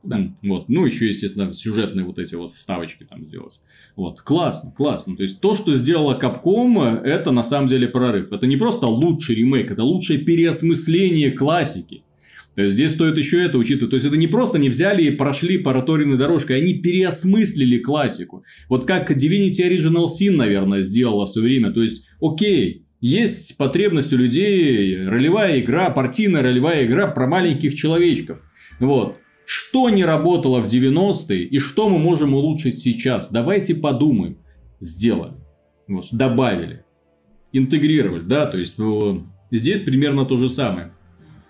Да. Вот. Ну, еще, естественно, сюжетные вот эти вот вставочки там сделать. Вот. Классно, классно. То есть, то, что сделала Capcom, это на самом деле прорыв. Это не просто лучший ремейк, это лучшее переосмысление классики. Здесь стоит еще это учитывать. То есть это не просто не взяли и прошли параториной дорожкой, они переосмыслили классику. Вот как Divinity Original Sin, наверное, сделала в свое время. То есть, окей, есть потребность у людей, ролевая игра, партийная ролевая игра про маленьких человечков. Вот. Что не работало в 90-е и что мы можем улучшить сейчас? Давайте подумаем. Сделаем. Вот, добавили. Интегрировали, да, то есть здесь примерно то же самое.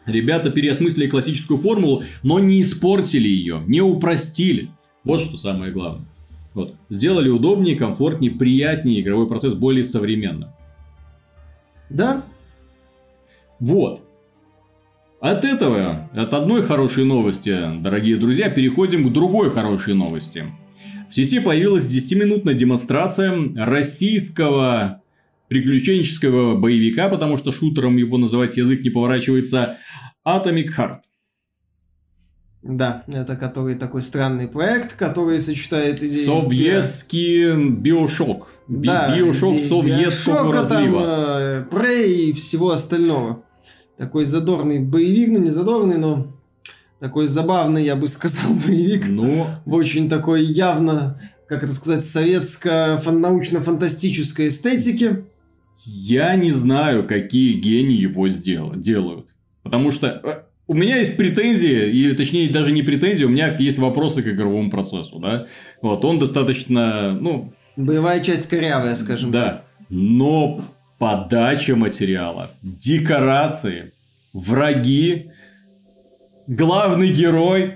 Ребята переосмыслили классическую формулу, но не испортили ее, не упростили. Вот что самое главное. Вот. Сделали удобнее, комфортнее, приятнее, игровой процесс более современным.
Да.
Вот. От этого, от одной хорошей новости, дорогие друзья, переходим к другой хорошей новости. В сети появилась 10-минутная демонстрация российского приключенческого боевика, потому что шутером его называть язык не поворачивается, Atomic Heart.
Да, это который такой странный проект, который сочетает идеи...
Советский биошок. Би- да, биошок советского разлива.
Там, э, Prey и всего остального. Такой задорный боевик, ну не задорный, но такой забавный, я бы сказал, *laughs* боевик.
Ну...
Очень такой явно, как это сказать, советско-научно-фантастической эстетике.
Я не знаю, какие гении его сдел- делают. Потому что, э, у меня есть претензии, и точнее даже не претензии, у меня есть вопросы к игровому процессу, да. Вот, он достаточно, ну...
Боевая часть корявая, скажем
Да, но подача материала, декорации, враги, главный герой,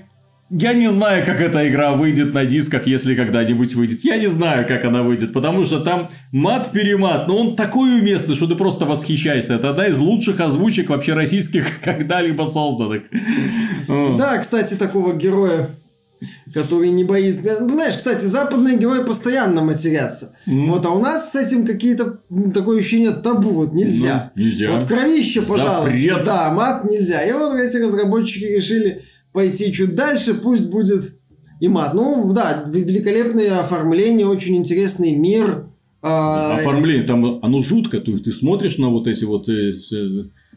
я не знаю, как эта игра выйдет на дисках, если когда-нибудь выйдет. Я не знаю, как она выйдет, потому что там мат-перемат, но он такой уместный, что ты просто восхищаешься. Это одна из лучших озвучек вообще российских *laughs* когда-либо созданных.
Да, кстати, такого героя который не боится. Понимаешь, кстати, западные герои постоянно матерятся. Mm. Вот, а у нас с этим какие-то такое ощущение табу. Вот нельзя.
Ну, нельзя.
Вот кровище, пожалуйста. Запрет. Да, мат нельзя. И вот эти разработчики решили пойти чуть дальше, пусть будет и мат. Ну, да, великолепное оформление, очень интересный мир.
А, оформление, там оно жутко, то есть ты смотришь на вот эти вот э,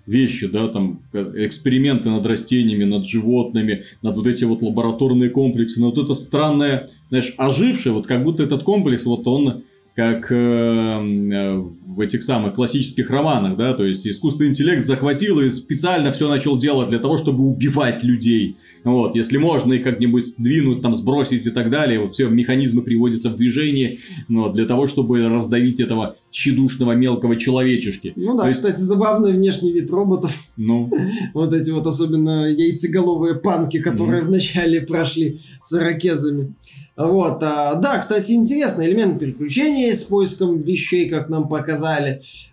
вещи, да, там эксперименты над растениями, над животными, над вот эти вот лабораторные комплексы, но вот это странное, знаешь, ожившее, вот как будто этот комплекс, вот он как э, э, в этих самых классических романах, да, то есть искусственный интеллект захватил и специально все начал делать для того, чтобы убивать людей. Вот, если можно их как-нибудь сдвинуть, там, сбросить и так далее, вот все механизмы приводятся в движение, ну, для того, чтобы раздавить этого тщедушного мелкого человечешки.
Ну да, есть... кстати, забавный внешний вид роботов.
Ну. *laughs*
вот эти вот особенно яйцеголовые панки, которые ну. вначале прошли с ирокезами. Вот, а, да, кстати, интересный элемент переключения с поиском вещей, как нам показали.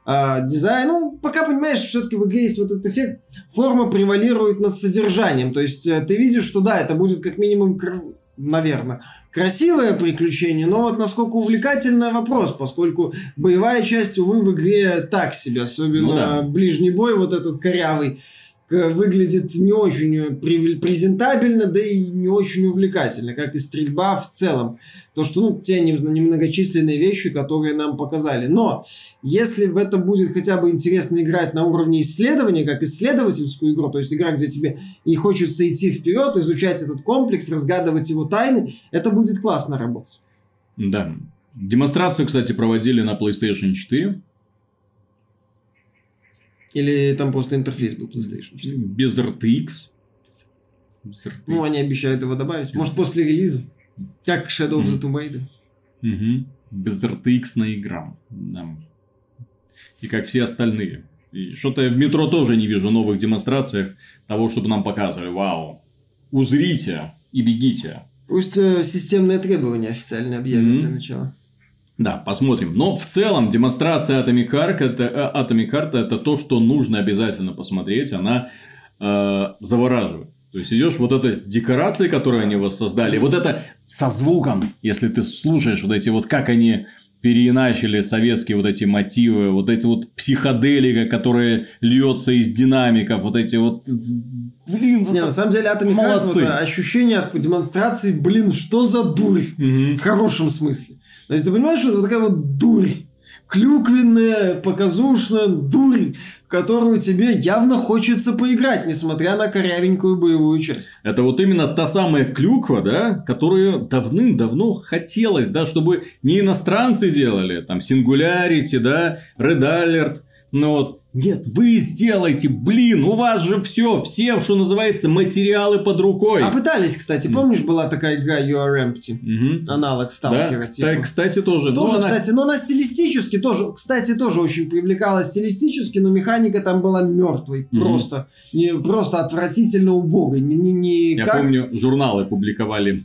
А, дизайн, ну, пока, понимаешь, все-таки в игре есть вот этот эффект, форма превалирует над содержанием. То есть, э, ты видишь, что да, это будет как минимум, наверное, красивое приключение, но вот насколько увлекательный вопрос, поскольку боевая часть, увы, в игре так себе, особенно ну, да. ближний бой вот этот корявый выглядит не очень презентабельно, да и не очень увлекательно, как и стрельба в целом. То, что, ну, те немногочисленные вещи, которые нам показали. Но, если в это будет хотя бы интересно играть на уровне исследования, как исследовательскую игру, то есть игра, где тебе и хочется идти вперед, изучать этот комплекс, разгадывать его тайны, это будет классно работать.
Да. Демонстрацию, кстати, проводили на PlayStation 4.
Или там просто интерфейс был PlayStation 4?
Без RTX.
Ну, они обещают его добавить. Может, после релиза. Как Shadow of the Tomb Raider.
Угу. Без RTX на игра. Да. И как все остальные. Что-то в метро тоже не вижу новых демонстрациях того, чтобы нам показывали. Вау. Узрите и бегите.
Пусть э, системные требования официально объявят mm-hmm. для начала.
Да, посмотрим. Но в целом демонстрация Atomic Heart это, э, Atomic Heart это то, что нужно обязательно посмотреть. Она э, завораживает. То есть идешь вот этой декорации, которые они воссоздали, вот это со звуком, если ты слушаешь вот эти вот, как они переиначили советские вот эти мотивы, вот эти вот психоделика, которая льется из динамиков, вот эти вот...
Блин, вот Не, на самом деле, Atomic Heart, вот, ощущение от демонстрации, блин, что за дурь, угу. в хорошем смысле. То есть ты понимаешь, что это такая вот дурь, клюквенная, показушная дурь, которую тебе явно хочется поиграть, несмотря на корявенькую боевую часть.
Это вот именно та самая клюква, да, которую давным-давно хотелось, да, чтобы не иностранцы делали, там, Singularity, да, Red Alert, ну вот, нет, вы сделайте, блин, у вас же все, все, что называется, материалы под рукой.
А пытались, кстати, помнишь, была такая игра You Are Empty?
Угу.
Аналог Сталкера.
Да, кстати, кстати, тоже.
Тоже, но кстати, она... но она стилистически тоже, кстати, тоже очень привлекала стилистически, но механика там была мертвой. Угу. Просто, не, просто отвратительно убогой. Не, не, не
Я как... помню, журналы публиковали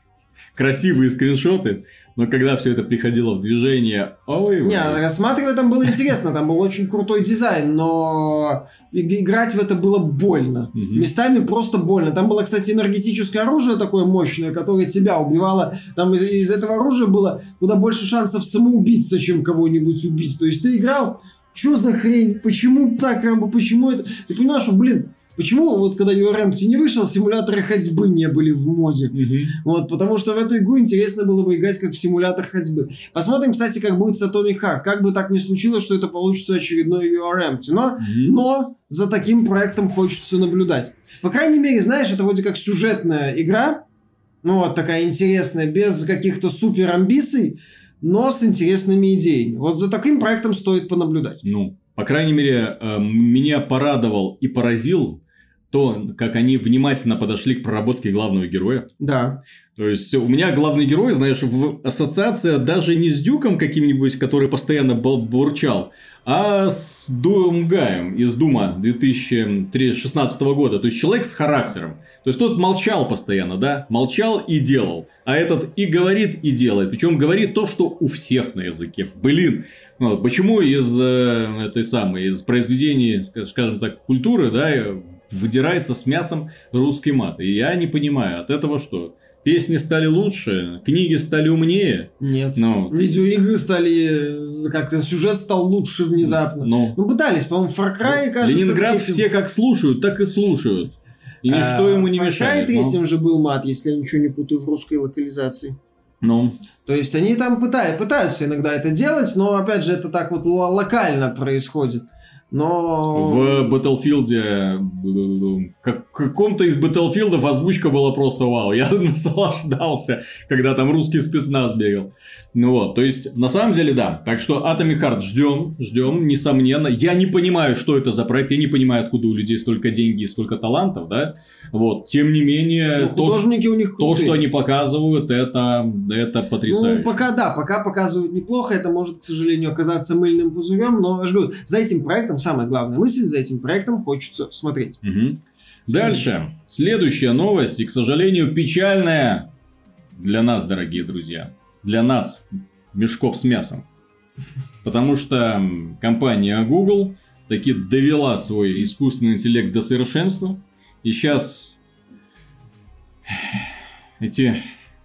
*laughs* красивые скриншоты но когда все это приходило в движение, ой...
Не, рассматривать там было интересно, там был очень крутой дизайн, но играть в это было больно. Угу. Местами просто больно. Там было, кстати, энергетическое оружие такое мощное, которое тебя убивало. Там из, из этого оружия было куда больше шансов самоубиться, чем кого-нибудь убить. То есть ты играл, что за хрень, почему так, почему это... Ты понимаешь, что, блин, Почему вот когда URMT не вышел, симуляторы ходьбы не были в моде?
Угу.
Вот, потому что в эту игру интересно было бы играть как в симулятор ходьбы. Посмотрим, кстати, как будет с Atomic Heart. Как бы так ни случилось, что это получится очередной URMT. Но, угу. но за таким проектом хочется наблюдать. По крайней мере, знаешь, это вроде как сюжетная игра. Ну, вот такая интересная, без каких-то супер амбиций, но с интересными идеями. Вот за таким проектом стоит понаблюдать.
Ну, по крайней мере, э, меня порадовал и поразил то, как они внимательно подошли к проработке главного героя.
Да.
То есть, у меня главный герой, знаешь, в ассоциация даже не с Дюком каким-нибудь, который постоянно бурчал, а с Думгаем из Дума 2016 года. То есть, человек с характером. То есть, тот молчал постоянно, да? Молчал и делал. А этот и говорит, и делает. Причем говорит то, что у всех на языке. Блин, ну, почему из э, этой самой, из произведений, скажем так, культуры, да, выдирается с мясом русский мат? И я не понимаю, от этого что? Песни стали лучше, книги стали умнее.
Нет. Но... Ну. Видеоигры стали... Как-то сюжет стал лучше внезапно. Но... Ну, пытались, по-моему, Far Cry,
ну, кажется... Ленинград третьим... все как слушают, так и слушают. И ничто а, ему не Far мешает.
Far Cry третьим но... же был мат, если я ничего не путаю в русской локализации.
Ну.
То есть они там пытаются, пытаются иногда это делать, но опять же это так вот локально происходит. Но...
В Battlefield, как, каком-то из Battlefield озвучка была просто вау. Я *laughs* наслаждался, когда там русский спецназ бегал. Ну вот, то есть, на самом деле, да. Так что Atomic Heart ждем, ждем, несомненно. Я не понимаю, что это за проект, я не понимаю, откуда у людей столько денег и столько талантов, да. Вот, тем не менее,
ну, художники
то,
у них
то, что они показывают, это, это потрясающе.
Ну, пока да, пока показывают неплохо, это может, к сожалению, оказаться мыльным пузырем, но я же говорю, за этим проектом, самая главная мысль, за этим проектом хочется смотреть.
Угу. Дальше. Следующая новость, и, к сожалению, печальная для нас, дорогие друзья для нас мешков с мясом. Потому что компания Google таки довела свой искусственный интеллект до совершенства. И сейчас эти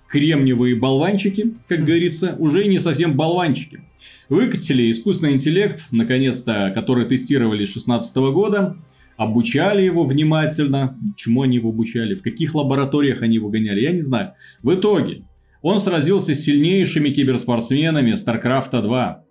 кремниевые болванчики, как *laughs* говорится, уже не совсем болванчики. Выкатили искусственный интеллект, наконец-то, который тестировали с 2016 года, обучали его внимательно. Чему они его обучали, в каких лабораториях они его гоняли, я не знаю. В итоге, он сразился с сильнейшими киберспортсменами StarCraft 2.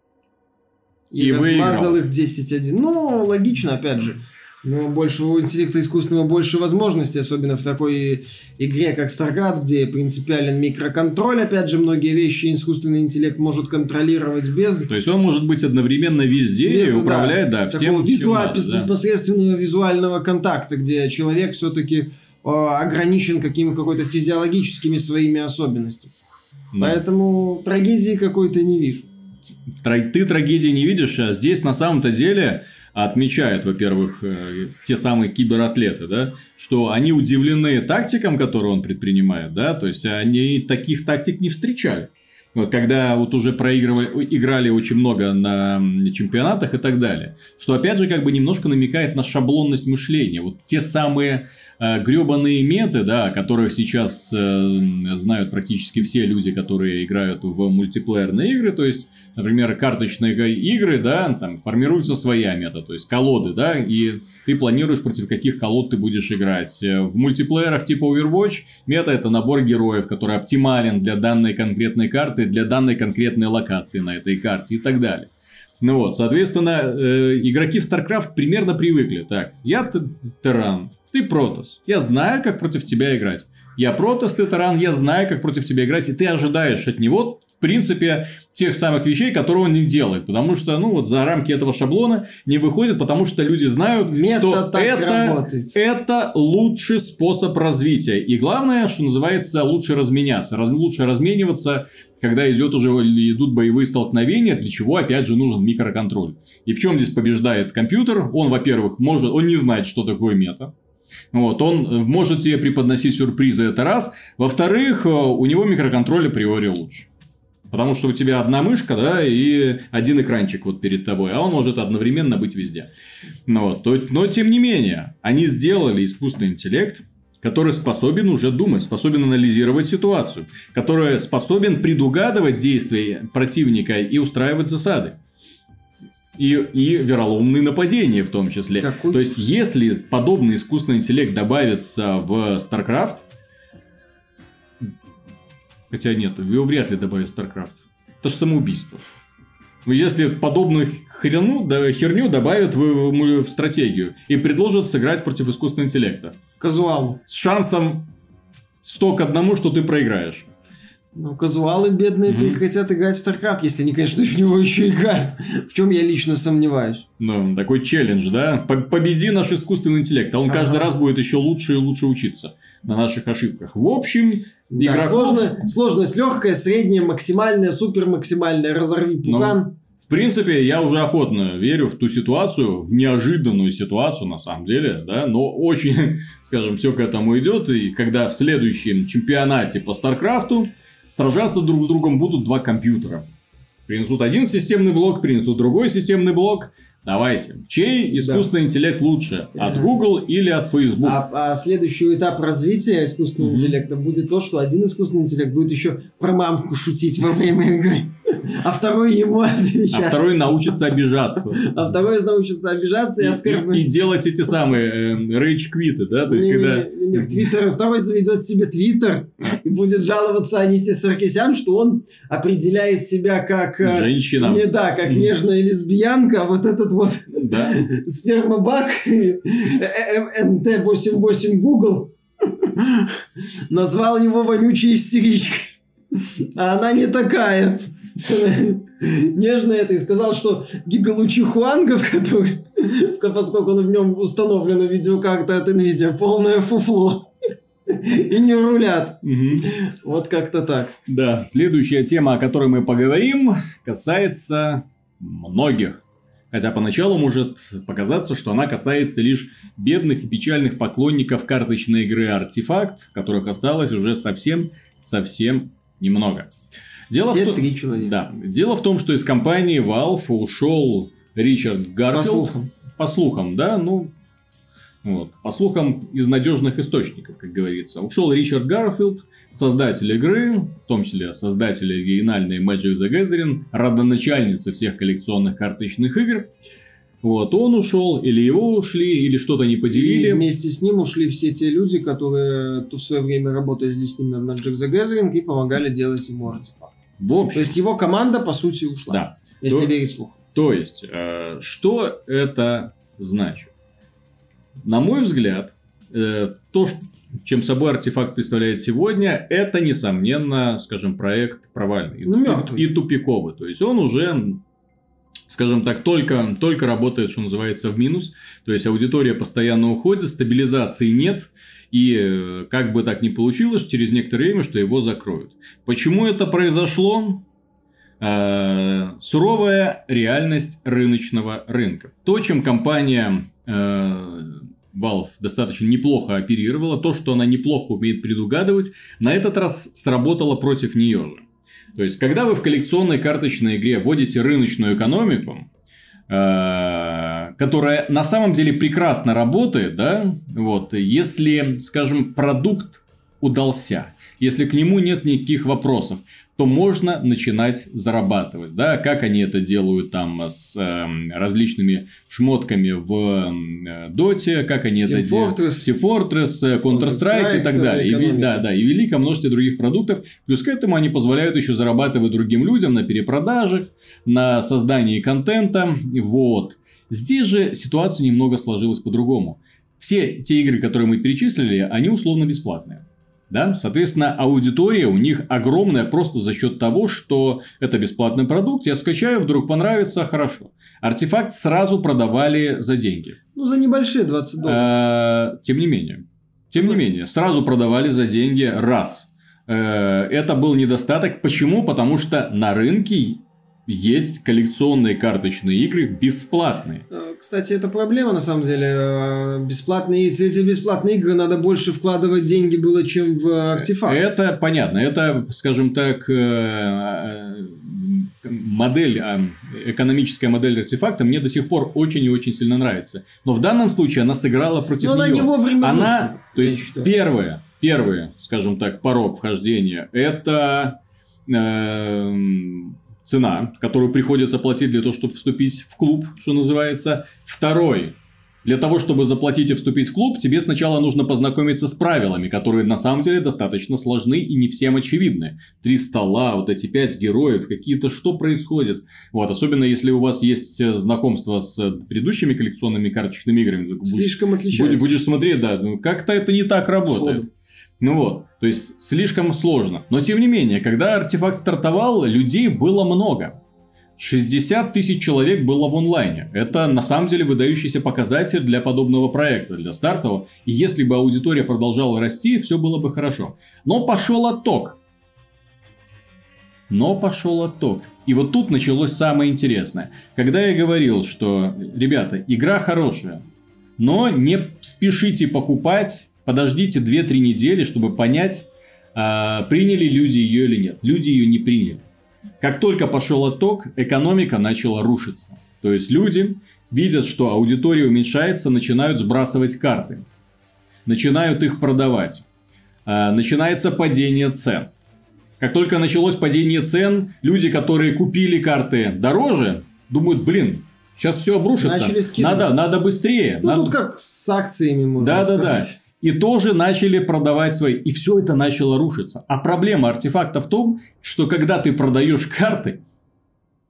И, и размазал выиграл. их 10-1. Ну, логично, опять же. Но больше у интеллекта искусственного больше возможностей, особенно в такой игре, как StarCraft, где принципиален микроконтроль. Опять же, многие вещи искусственный интеллект может контролировать без...
То есть, он может быть одновременно везде без, и управлять, да, да всем,
визуа... всем надо, да. непосредственного визуального контакта, где человек все-таки ограничен какими какой-то физиологическими своими особенностями. Да. Поэтому трагедии какой-то не вижу.
Ты трагедии не видишь, а здесь на самом-то деле отмечают, во-первых, э, те самые кибератлеты, да, что они удивлены тактикам, которые он предпринимает, да, то есть они таких тактик не встречали. Вот когда вот уже проигрывали, играли очень много на чемпионатах и так далее. Что опять же как бы немножко намекает на шаблонность мышления. Вот те самые э, гребаные меты, да, которых сейчас э, знают практически все люди, которые играют в мультиплеерные игры. То есть, например, карточные игры, да, там формируется своя мета, то есть колоды, да, и ты планируешь против каких колод ты будешь играть. В мультиплеерах типа Overwatch мета это набор героев, который оптимален для данной конкретной карты, для данной конкретной локации на этой карте и так далее. Ну вот, соответственно, э, игроки в StarCraft примерно привыкли. Так, я Терран, ты Протос. Я знаю, как против тебя играть. Я Протос, ты Таран, я знаю, как против тебя играть, и ты ожидаешь от него, в принципе, тех самых вещей, которые он не делает. Потому что, ну, вот за рамки этого шаблона не выходит, потому что люди знают, Метод что это, это лучший способ развития. И главное, что называется, лучше разменяться. Раз, лучше размениваться, когда идет уже идут боевые столкновения, для чего, опять же, нужен микроконтроль. И в чем здесь побеждает компьютер? Он, во-первых, может, он не знает, что такое мета. Вот, он может тебе преподносить сюрпризы, это раз. Во-вторых, э, у него микроконтроль априори лучше. Потому что у тебя одна мышка, да, и один экранчик вот перед тобой, а он может одновременно быть везде. Ну, вот, но тем не менее, они сделали искусственный интеллект, который способен уже думать, способен анализировать ситуацию, который способен предугадывать действия противника и устраивать засады и, и вероломные нападения в том числе. Какой? То есть, если подобный искусственный интеллект добавится в StarCraft, хотя нет, его вряд ли добавят в StarCraft, это же самоубийство. Если подобную херню, да, херню добавят в, в, в стратегию и предложат сыграть против искусственного интеллекта.
Казуал.
С шансом 100 к одному, что ты проиграешь.
Ну, казуалы бедные
Мгм.
прекратят играть в StarCraft, если они, конечно, в него еще играют. В чем я лично сомневаюсь.
Ну, такой челлендж, да? По- Победи наш искусственный интеллект, а он
Ага.
каждый раз будет еще лучше и лучше учиться на наших ошибках. В общем,
Да,
игроков-
сложно- сложность легкая, средняя, максимальная, супер максимальная. Разорви
Ну,
пукан.
В принципе, я уже охотно верю в ту ситуацию, в неожиданную ситуацию, на самом деле, да, но очень, *laughs* скажем, все к этому идет, и когда в следующем чемпионате по Старкрафту сражаться друг с другом будут два компьютера. Принесут один системный блок, принесут другой системный блок. Давайте. Чей искусственный интеллект лучше? От
Ага.
Google или от Facebook?
А, а следующий этап развития искусственного
Мгм.
интеллекта будет то, что один искусственный интеллект будет еще про мамку шутить во время игры, а второй ему *laughs*
А
отвечать.
второй научится обижаться.
А второй научится обижаться и оскорблять.
и делать эти самые рейдж квиты, да? То есть, когда...
В Твиттер, второй заведет себе Твиттер и будет жаловаться Аните Саркисян, что он определяет себя как... э,
Женщина.
Не да, как нежная лесбиянка, а вот этот вот
Да. *laughs*
спермобак *laughs* э, НТ-88 Google назвал его вонючей истеричкой. А она не такая. *laughs* Нежная это и сказал, что гигалучи Хуангов, который, *laughs* поскольку в нем установлена видеокарта от NVIDIA, полное фуфло. *laughs* И не рулят.
Мгм.
Вот как-то так.
Да, следующая тема, о которой мы поговорим, касается многих. Хотя поначалу может показаться, что она касается лишь бедных и печальных поклонников карточной игры Артефакт, которых осталось уже совсем-совсем немного. Дело в
Все
том-
три человека.
Да. Дело в том, что из компании Valve ушел Ричард
По
Гарфилд.
слухам.
По слухам, да, ну, вот, по слухам из надежных источников, как говорится. Ушел Ричард Гарфилд, создатель игры, в том числе создатель оригинальной Magic the Gathering, родоначальница всех коллекционных карточных игр. Вот, он ушел, или его ушли, или что-то не
И
поделили.
вместе с ним ушли все те люди, которые то в свое время работали с ним над Magic the Gathering и помогали делать ему артефакт.
В
То
общем,
есть его команда, по сути, ушла.
да.
Если
То-
верить слухам.
То есть, э, что это значит? На мой взгляд, э, то, чем собой артефакт представляет сегодня, это, несомненно, скажем, проект провальный.
Ну,
И-. И тупиковый. То есть, он уже, скажем так, только, только работает, что называется, в минус. То есть, аудитория постоянно уходит, стабилизации нет. И э, как бы так ни получилось, через некоторое время, что его закроют. Почему это произошло? Э, суровая реальность рыночного рынка. То, чем компания э, Valve достаточно неплохо оперировала, то, что она неплохо умеет предугадывать, на этот раз сработало против нее же. То есть, когда вы в коллекционной карточной игре вводите рыночную экономику, которая на самом деле прекрасно работает, да, вот, если, скажем, продукт удался, если к нему нет никаких вопросов, то можно начинать зарабатывать, да, как они это делают там с эм, различными шмотками в эм, э, Доте, как они
Team
это делают
Fortress.
Team Fortress, э, Counter-Strike и так далее. И, да, да, и великое множество других продуктов. Плюс к этому они позволяют еще зарабатывать другим людям на перепродажах, на создании контента. Вот. Здесь же ситуация немного сложилась по-другому. Все те игры, которые мы перечислили, они условно бесплатные. Да? Соответственно, аудитория у них огромная просто за счет того, что это бесплатный продукт, я скачаю, вдруг понравится, хорошо. Артефакт сразу продавали за деньги.
Ну, за небольшие 20 долларов.
Э, Тем не менее. Тем не менее, сразу продавали за деньги раз. Э, Это был недостаток. Почему? Потому что на рынке есть коллекционные карточные игры бесплатные.
Э, Кстати, это проблема на самом деле. Э, Бесплатные, эти бесплатные игры надо больше вкладывать деньги было, чем в артефакт.
Это понятно. Это, скажем так, э, э, модель, э, экономическая модель артефакта мне до сих пор очень и очень сильно нравится. Но в данном случае она сыграла против
Но она
нее.
не вовремя
Она, то есть
считаю.
первое, первый, скажем так, порог вхождения, это эм, цена, которую приходится платить для того, чтобы вступить в клуб, что называется. Второй, для того, чтобы заплатить и вступить в клуб, тебе сначала нужно познакомиться с правилами, которые на самом деле достаточно сложны и не всем очевидны. Три стола, вот эти пять героев, какие-то, что происходит. Вот, особенно если у вас есть э, знакомство с э, предыдущими коллекционными карточными играми. Будешь-
Слишком
Будешь,
отличается.
будешь смотреть, да, ну, как-то это не так работает.
Сходу.
Ну вот, то есть слишком сложно. Но тем не менее, когда артефакт стартовал, людей было много. 60 тысяч человек было в онлайне. Это на самом деле выдающийся показатель для подобного проекта, для стартового. И если бы аудитория продолжала расти, все было бы хорошо. Но пошел отток. Но пошел отток. И вот тут началось самое интересное. Когда я говорил, что, ребята, игра хорошая, но не спешите покупать, подождите 2-3 недели, чтобы понять, а, приняли люди ее или нет. Люди ее не приняли. Как только пошел отток, экономика начала рушиться. То есть люди видят, что аудитория уменьшается, начинают сбрасывать карты. Начинают их продавать. А, начинается падение цен. Как только началось падение цен, люди, которые купили карты дороже, думают, блин, сейчас все обрушится. Надо, надо быстрее.
Ну,
надо...
тут как с акциями можно
да,
сказать.
Да, да и тоже начали продавать свои. И все это начало рушиться. А проблема артефакта в том, что когда ты продаешь карты,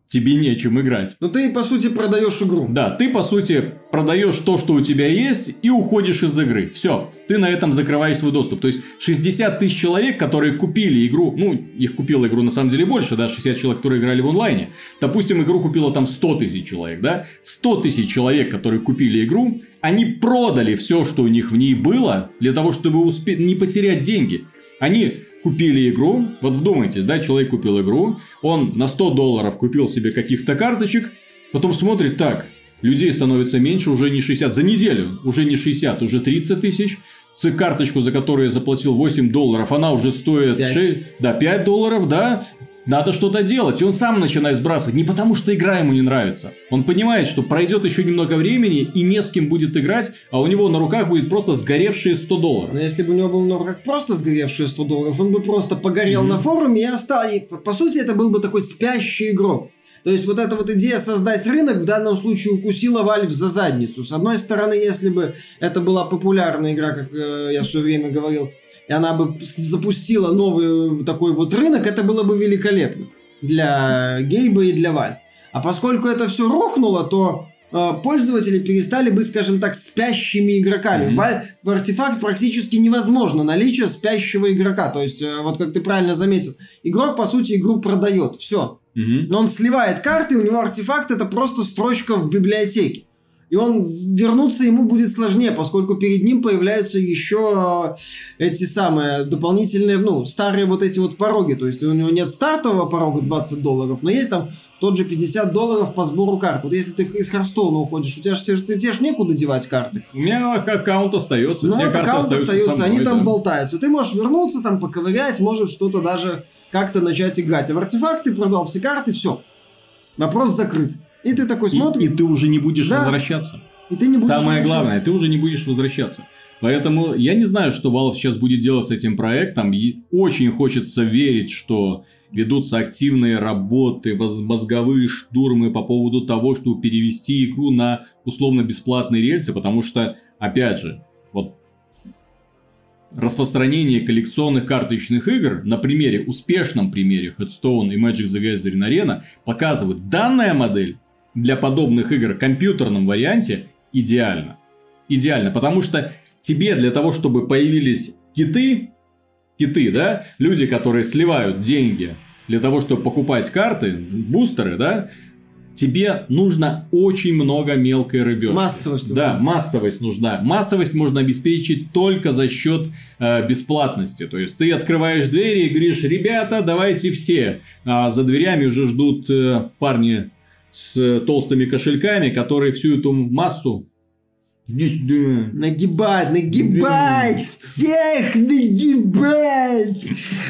тебе нечем играть.
Ну ты, по сути, продаешь игру.
Да, ты, по сути, продаешь то, что у тебя есть, и уходишь из игры. Все, ты на этом закрываешь свой доступ. То есть 60 тысяч человек, которые купили игру, ну, их купила игру на самом деле больше, да, 60 человек, которые играли в онлайне. Допустим, игру купило там 100 тысяч человек, да. 100 тысяч человек, которые купили игру, они продали все, что у них в ней было, для того, чтобы успе... не потерять деньги. Они купили игру, вот вдумайтесь, да, человек купил игру, он на 100 долларов купил себе каких-то карточек, потом смотрит так, людей становится меньше, уже не 60, за неделю уже не 60, уже 30 тысяч, карточку, за которую я заплатил 8 долларов, она уже стоит 5. 6, да, 5 долларов, да, надо что-то делать. И он сам начинает сбрасывать. Не потому, что игра ему не нравится. Он понимает, что пройдет еще немного времени и не с кем будет играть, а у него на руках будет просто сгоревшие 100 долларов.
Но если бы у него было на руках просто сгоревшие 100 долларов, он бы просто погорел mm-hmm. на форуме и остался. И, по сути, это был бы такой спящий игрок. То есть вот эта вот идея создать рынок в данном случае укусила Valve за задницу. С одной стороны, если бы это была популярная игра, как э, я все время говорил, и она бы запустила новый такой вот рынок, это было бы великолепно для Гейба и для Valve. А поскольку это все рухнуло, то э, пользователи перестали быть, скажем так, спящими игроками. Mm-hmm. Valve, в артефакт практически невозможно наличие спящего игрока. То есть, э, вот как ты правильно заметил, игрок, по сути, игру продает. Все. Но он сливает карты, у него артефакт это просто строчка в библиотеке. И он вернуться ему будет сложнее, поскольку перед ним появляются еще э, эти самые дополнительные, ну, старые вот эти вот пороги. То есть у него нет стартового порога 20 долларов, но есть там тот же 50 долларов по сбору карт. Вот если ты из Харстоуна уходишь, у тебя же ты, тебе ж некуда девать карты.
У меня аккаунт остается, ну, вот аккаунт остаются, остается,
они
да.
там болтаются. Ты можешь вернуться, там поковырять, может что-то даже как-то начать играть. А в артефакт ты продал все карты, все. Вопрос закрыт. И ты такой смотришь.
И, и ты уже не будешь да. возвращаться.
И ты не будешь
Самое главное, ты уже не будешь возвращаться. Поэтому я не знаю, что Valve сейчас будет делать с этим проектом. И очень хочется верить, что ведутся активные работы, мозговые штурмы по поводу того, чтобы перевести игру на условно бесплатные рельсы, потому что, опять же, вот распространение коллекционных карточных игр на примере, успешном примере Headstone и Magic the Gathering Arena показывает, данная модель для подобных игр в компьютерном варианте идеально. Идеально, потому что тебе для того, чтобы появились киты, киты, да, люди, которые сливают деньги для того, чтобы покупать карты, бустеры, да, тебе нужно очень много мелкой рыбешки.
Массовость
нужна. Да, массовость нужна. Массовость можно обеспечить только за счет э, бесплатности. То есть ты открываешь двери и говоришь, ребята, давайте все. А за дверями уже ждут э, парни с толстыми кошельками, которые всю эту массу
Здесь, да. Нагибать, нагибать, да. всех нагибать.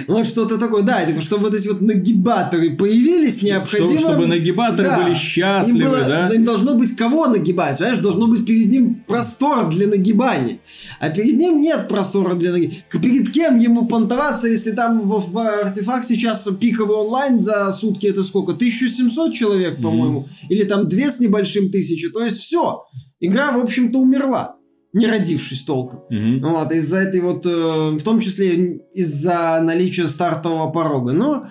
Вот что-то такое. Да, чтобы вот эти вот нагибаторы появились, необходимо...
Чтобы, чтобы нагибаторы да. были счастливы, им было, да?
Им должно быть кого нагибать, понимаешь? Должно быть перед ним простор для нагибания. А перед ним нет простора для нагибания. Перед кем ему понтоваться, если там в, в артефакт сейчас пиковый онлайн за сутки это сколько? 1700 человек, по-моему? Mm. Или там две с небольшим тысячи. То есть все игра, в общем-то, умерла, не родившись толком.
Угу.
Вот, из-за этой вот, э, в том числе из-за наличия стартового порога. Но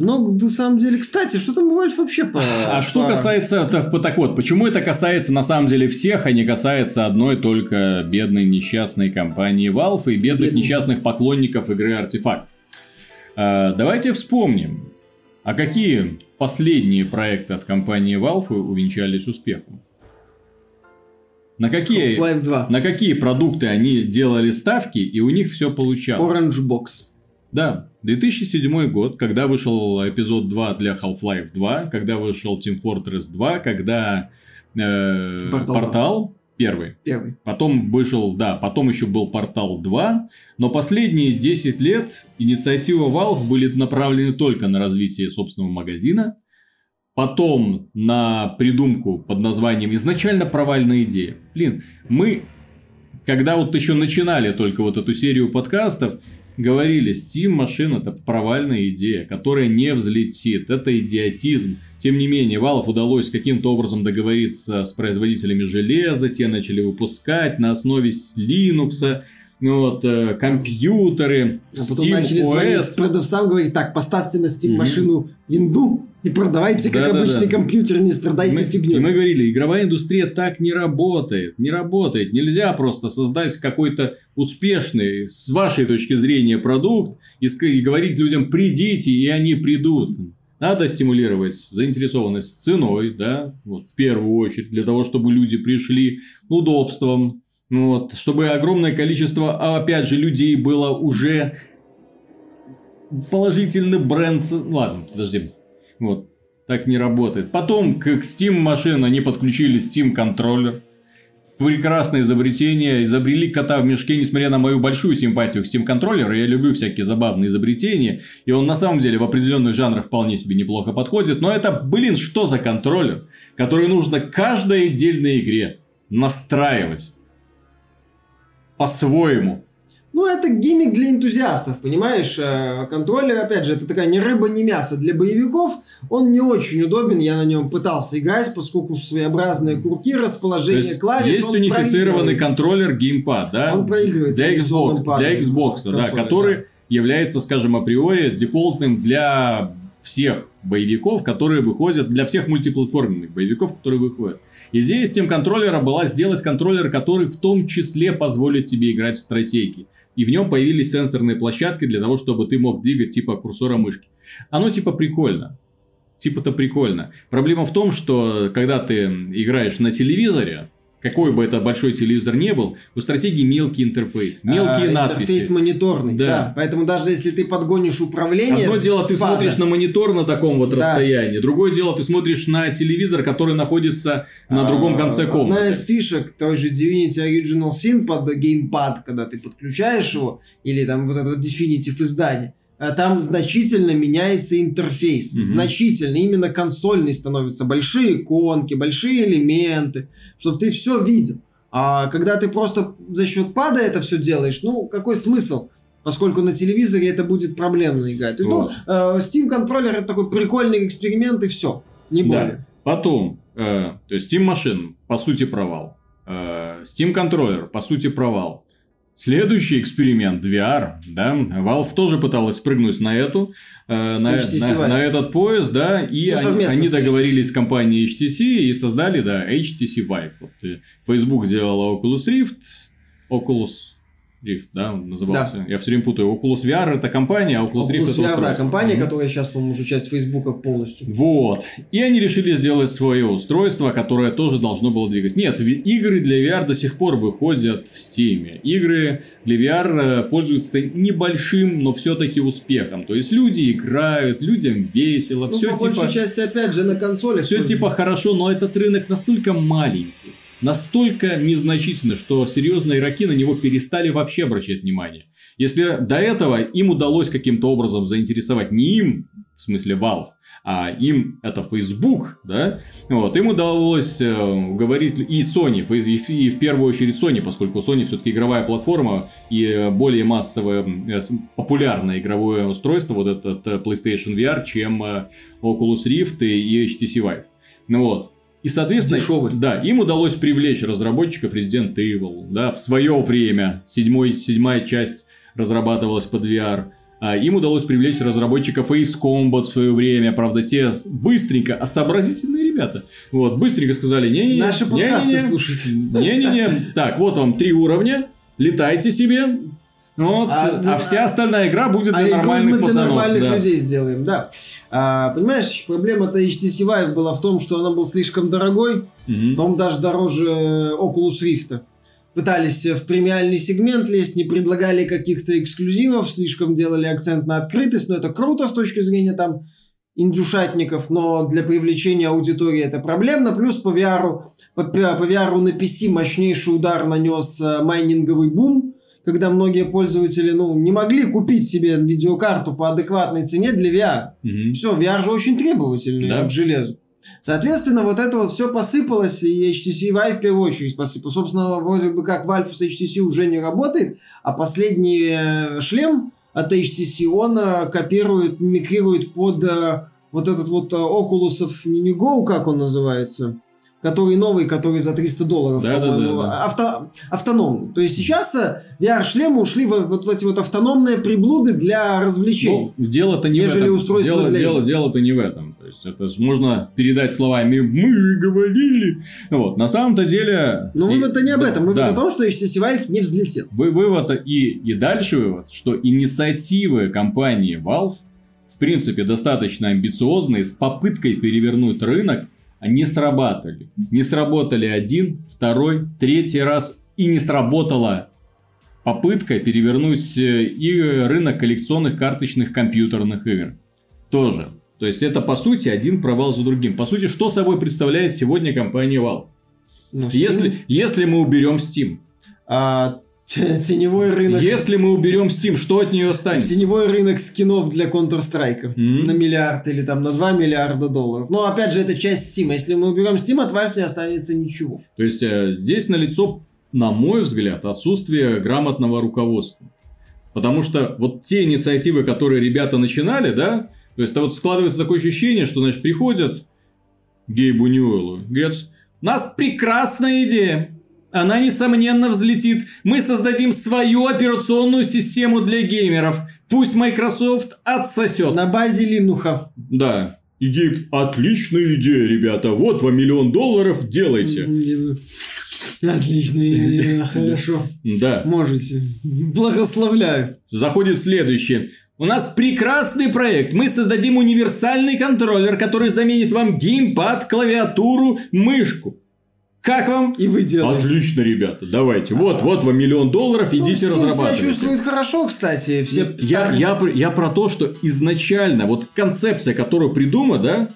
Но, на самом деле, кстати, что там Valve вообще по...
А что касается... Так, так вот, почему это касается на самом деле всех, а не касается одной только бедной несчастной компании Valve и бедных
Бедный.
несчастных поклонников игры Артефакт? А, давайте вспомним, а какие последние проекты от компании Valve увенчались успехом? На какие,
Half-Life 2.
на какие продукты они делали ставки, и у них все получалось?
Orange Box.
Да, 2007 год, когда вышел эпизод 2 для Half-Life 2, когда вышел Team Fortress 2, когда э,
Портал
Портал, первый.
Первый.
Потом вышел, да, потом еще был Портал 2, но последние 10 лет инициативы Valve были направлены только на развитие собственного магазина, потом на придумку под названием изначально провальная идея. Блин, мы, когда вот еще начинали только вот эту серию подкастов, говорили, Steam машина это провальная идея, которая не взлетит, это идиотизм. Тем не менее, Valve удалось каким-то образом договориться с производителями железа, те начали выпускать на основе Linux, вот, э, компьютеры,
А
Steam
начали
OS.
продавцам, говорить, так, поставьте на Steam машину винду и продавайте как
Да-да-да.
обычный компьютер, не страдайте
мы,
фигней.
и мы говорили, игровая индустрия так не работает. Не работает. Нельзя просто создать какой-то успешный, с вашей точки зрения, продукт и, и говорить людям, придите, и они придут. Надо стимулировать заинтересованность ценой, да, вот в первую очередь, для того, чтобы люди пришли удобством, ну вот, чтобы огромное количество, а опять же, людей было уже положительный бренд. Ладно, подожди. Вот. Так не работает. Потом к Steam машин они подключили Steam контроллер. Прекрасное изобретение. Изобрели кота в мешке, несмотря на мою большую симпатию к Steam контроллеру. Я люблю всякие забавные изобретения. И он на самом деле в определенных жанрах вполне себе неплохо подходит. Но это, блин, что за контроллер, который нужно каждой отдельной игре настраивать по-своему.
Ну, это гиммик для энтузиастов, понимаешь? Э, Контроллер, опять же, это такая ни рыба, ни мясо. Для боевиков он не очень удобен, я на нем пытался играть, поскольку своеобразные курки,
То
расположение
есть,
клавиш,
есть унифицированный контроллер геймпад, да?
Он проигрывает
для Xbox, для Xbox, да,
консоли,
который
да.
является, скажем, априори дефолтным для всех боевиков, которые выходят, для всех мультиплатформенных боевиков, которые выходят. Идея Steam контроллера была сделать контроллер, который в том числе позволит тебе играть в стратегии. И в нем появились сенсорные площадки для того, чтобы ты мог двигать типа курсора мышки. Оно типа прикольно. Типа-то прикольно. Проблема в том, что когда ты играешь на телевизоре, какой бы это большой телевизор не был, у стратегии мелкий интерфейс, мелкие
А,
надписи.
Интерфейс мониторный,
Да.
да. Поэтому даже если ты подгонишь управление...
Одно дело, ты
спада,
смотришь на монитор на таком вот
Да.
расстоянии. Другое дело, ты смотришь на телевизор, который находится на
а,
другом конце
Одна
комнаты.
из фишек той же Divinity Original Sin под геймпад, когда ты подключаешь его, или там вот это Definitive издание, а там значительно меняется интерфейс.
Мгм.
Значительно. Именно консольный становятся большие иконки, большие элементы, чтобы ты все видел. А когда ты просто за счет пада это все делаешь, ну, какой смысл? Поскольку на телевизоре это будет проблемно играть. То есть,
Вот.
ну, э, Steam контроллер это такой прикольный эксперимент и все. Не более.
Да. Потом, э, то есть Steam машин, по сути, провал. Э, Steam контроллер, по сути, провал. Следующий эксперимент VR, да, Valve тоже пыталась спрыгнуть на эту, э, на, на- на этот поезд, да, и
Ну,
они, они договорились с компанией HTC и создали, да, HTC Vive. Вот, э, Facebook делала Oculus Rift, Oculus Rift, да, он назывался. Я все время путаю. Oculus VR это компания, а Oculus, Rift
Oculus
это
VR, да,
устройство.
компания,
Мгм.
которая сейчас, по-моему, уже часть Фейсбука полностью.
Вот. И они решили сделать свое устройство, которое тоже должно было двигать. Нет, игры для VR до сих пор выходят в Steam. Игры для VR э, пользуются небольшим, но все-таки успехом. То есть люди играют, людям весело,
Ну,
все
по
типа,
большей части, опять же, на консолях.
все типа хорошо, но этот рынок настолько маленький. Настолько незначительно, что серьезные игроки на него перестали вообще обращать внимание. Если до этого им удалось каким-то образом заинтересовать не им, в смысле Valve, а им это Facebook, да, вот, им удалось э, уговорить и Sony, и, и- в первую очередь Sony, поскольку Sony все-таки игровая платформа и более массовое, э, популярное игровое устройство, вот этот э, PlayStation VR, чем э, Oculus Rift и HTC Vive. Ну вот. И, соответственно,
Дешевый.
да, им удалось привлечь разработчиков Resident Evil, да, в свое время, седьмой, седьмая часть разрабатывалась под VR. а, им удалось привлечь разработчиков Ace Combat в свое время. Правда, те быстренько, а сообразительные ребята, вот, быстренько сказали, не-не-не.
Наши подкасты
не-не-не,
слушайте.
Не-не-не. Так, вот вам три уровня. Летайте себе. Вот, а,
А,
вся остальная игра будет
А
для
игру
нормальных
мы для
пацанов.
нормальных
да.
людей сделаем, да. А, понимаешь, проблема-то HTC Vive была в том, что она был слишком дорогой,
Мгм.
по-моему, даже дороже Oculus Rift. Пытались в премиальный сегмент лезть, не предлагали каких-то эксклюзивов, слишком делали акцент на открытость, но это круто с точки зрения там индюшатников, но для привлечения аудитории это проблемно. Плюс по VR, по, по VR на PC мощнейший удар нанес э, майнинговый бум, когда многие пользователи ну, не могли купить себе видеокарту по адекватной цене для VR.
Мгм.
Все, VR же очень требовательный
Да.
к железу. Соответственно, вот это вот все посыпалось, и HTC Vive в первую очередь посыпалось. Собственно, вроде бы как Valve с HTC уже не работает, а последний э, шлем от HTC, он э, копирует, микрирует под э, вот этот вот Oculus Go, как он называется, который новый, который за 300 долларов,
Да, да,
по-моему,
да, да.
авто- автономный. То есть сейчас э, VR-шлемы ушли в вот эти вот автономные приблуды для развлечений.
Ну, дело-то не
Нежели
в этом.
устройство
дело,
для
дело, дело-то не в этом. То есть, это можно передать словами «мы же говорили». Вот. На самом-то деле...
Но
и-
вывод-то не об этом. Вывод
да.
о том, что HTC Vive не взлетел.
Вы, вывод и, и дальше вывод, что инициативы компании Valve в принципе достаточно амбициозные с попыткой перевернуть рынок, они срабатывали. Не сработали один, второй, третий раз и не сработала попытка перевернуть э, и рынок коллекционных карточных компьютерных игр. Тоже. То есть это по сути один провал за другим. По сути, что собой представляет сегодня компания Valve?
Ну, Steam,
Если, если мы уберем Steam,
а, теневой рынок.
если мы уберем Steam, что от нее останется?
Теневой рынок скинов для Counter-Strike
М.
на миллиард или там на 2 миллиарда долларов. Но опять же, это часть Steam. Если мы уберем Steam, от Valve не останется ничего.
То есть э, здесь налицо, на мой взгляд, отсутствие грамотного руководства. Потому что вот те инициативы, которые ребята начинали, да, то есть это вот складывается такое ощущение, что, значит, приходят Гейбу Ньюэллу, говорят, у нас прекрасная идея, она, несомненно, взлетит. Мы создадим свою операционную систему для геймеров. Пусть Microsoft отсосет.
На базе Линуха.
Да. И Гейб, отличная идея, ребята. Вот вам миллион долларов, делайте.
Отличная идея, хорошо.
Да.
Можете. Благословляю.
Заходит следующее. У нас прекрасный проект. Мы создадим универсальный контроллер, который заменит вам геймпад, клавиатуру, мышку. Как вам?
И вы делаете.
Отлично, ребята, давайте. Вот, вот вам миллион долларов,
Ну,
идите
Steam себя
разрабатывайте.
чувствует хорошо, кстати. Все
Я, я, про- я про то, что изначально вот концепция, которую придумана, да,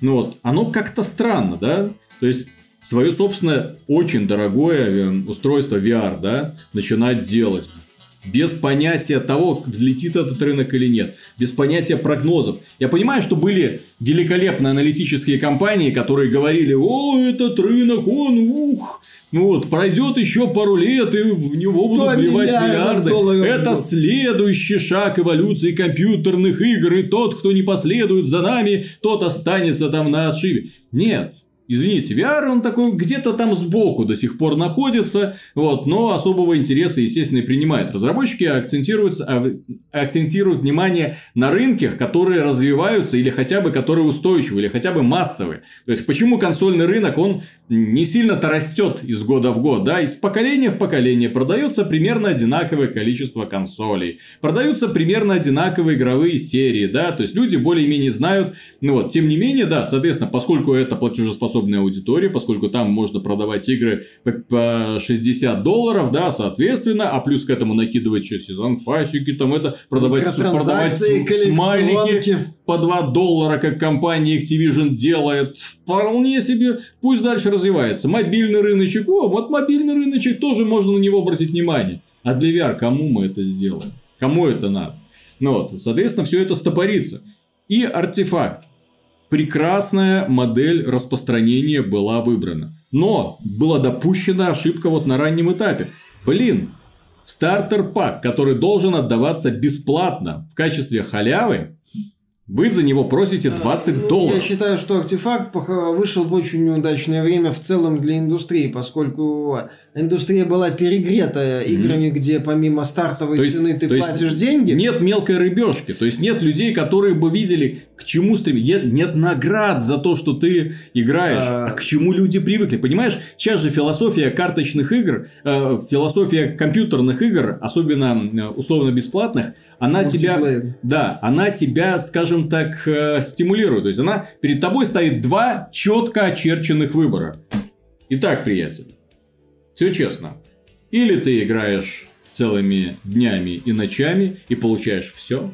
ну вот, оно как-то странно, да, то есть свое собственное очень дорогое э, устройство VR, да, начинать делать. Без понятия того, взлетит этот рынок или нет. Без понятия прогнозов. Я понимаю, что были великолепные аналитические компании, которые говорили, о, этот рынок, он, ух, ну вот, пройдет еще пару лет, и в него будут
100
вливать миллиарды.
долларов
Это следующий шаг эволюции компьютерных игр, и тот, кто не последует за нами, тот останется там на отшибе. Нет. Извините, VR, он такой где-то там сбоку до сих пор находится, вот, но особого интереса, естественно, и принимает. Разработчики акцентируются, а, акцентируют внимание на рынках, которые развиваются или хотя бы которые устойчивы, или хотя бы массовые. То есть, почему консольный рынок, он не сильно-то растет из года в год, да, из поколения в поколение продается примерно одинаковое количество консолей, продаются примерно одинаковые игровые серии, да, то есть люди более-менее знают, ну вот, тем не менее, да, соответственно, поскольку это платежеспособная аудитория, поскольку там можно продавать игры по, по 60 долларов, да, соответственно, а плюс к этому накидывать что, сезон пачки, там это, продавать, продавать смайлики, по 2 доллара, как компания Activision делает, вполне себе, пусть дальше развивается. Мобильный рыночек, о, вот мобильный рыночек, тоже можно на него обратить внимание. А для VR кому мы это сделаем? Кому это надо? Ну вот, соответственно, все это стопорится. И артефакт. Прекрасная модель распространения была выбрана. Но была допущена ошибка вот на раннем этапе. Блин, стартер пак, который должен отдаваться бесплатно в качестве халявы, вы за него просите 20
Ну,
долларов.
Я считаю, что артефакт вышел в очень неудачное время в целом для индустрии, поскольку индустрия была перегрета играми, где помимо стартовой
То есть-
цены ты платишь деньги.
Нет мелкой рыбешки. То есть нет людей, которые бы видели, к чему стремить. Нет, наград за то, что ты играешь.
А.
А к чему люди привыкли. Понимаешь, сейчас же философия карточных игр, э, философия компьютерных игр, особенно э, условно бесплатных, она тебя... Да, она тебя, скажем так, э, стимулирует. То есть она перед тобой ставит два четко очерченных выбора. Итак, приятель, все честно. Или ты играешь целыми днями и ночами и получаешь все,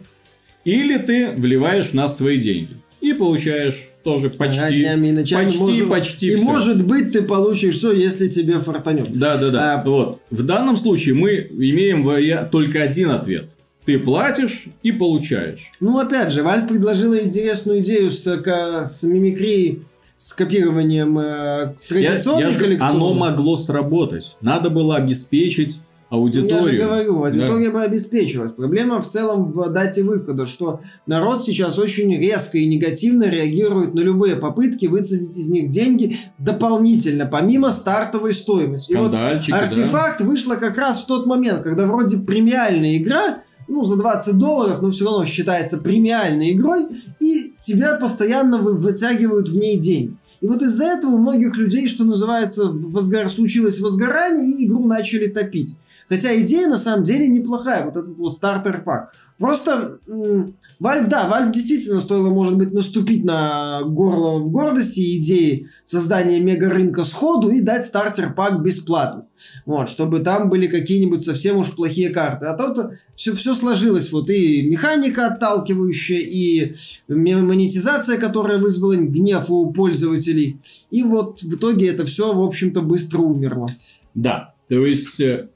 или ты вливаешь в нас свои деньги и получаешь тоже почти,
днями и ночами
почти,
может-
почти
И
всё.
может быть ты получишь все, если тебе фартанет.
Да, да, да.
А-
Вот. В данном случае мы имеем только один ответ. Ты платишь и получаешь.
Ну, опять же, Valve предложила интересную идею с, с мимикрией, с копированием э,
Я-
традиционных
я говорю,
коллекционных.
оно могло сработать. Надо было обеспечить
Ну,
аудиторию.
Я же говорю,
Да.
аудитория бы обеспечилась. Проблема в целом в дате выхода, что народ сейчас очень резко и негативно реагирует на любые попытки выцедить из них деньги дополнительно, помимо стартовой стоимости. И вот
Скандальчики, да.
Артефакт вышла как раз в тот момент, когда вроде премиальная игра, ну, за 20 долларов, но все равно считается премиальной игрой, и тебя постоянно вы- вытягивают в ней деньги. И вот из-за этого у многих людей, что называется, возгор... случилось возгорание, и игру начали топить. Хотя идея на самом деле неплохая, вот этот вот стартер-пак. Просто Valve, да, Valve действительно стоило, может быть, наступить на горло гордости и идеи создания мега-рынка сходу и дать стартер-пак бесплатно. Вот, чтобы там были какие-нибудь совсем уж плохие карты. А то все, все сложилось. Вот и механика отталкивающая, и монетизация, которая вызвала гнев у пользователей. И вот в итоге это все, в общем-то, быстро умерло.
Да. То есть, э,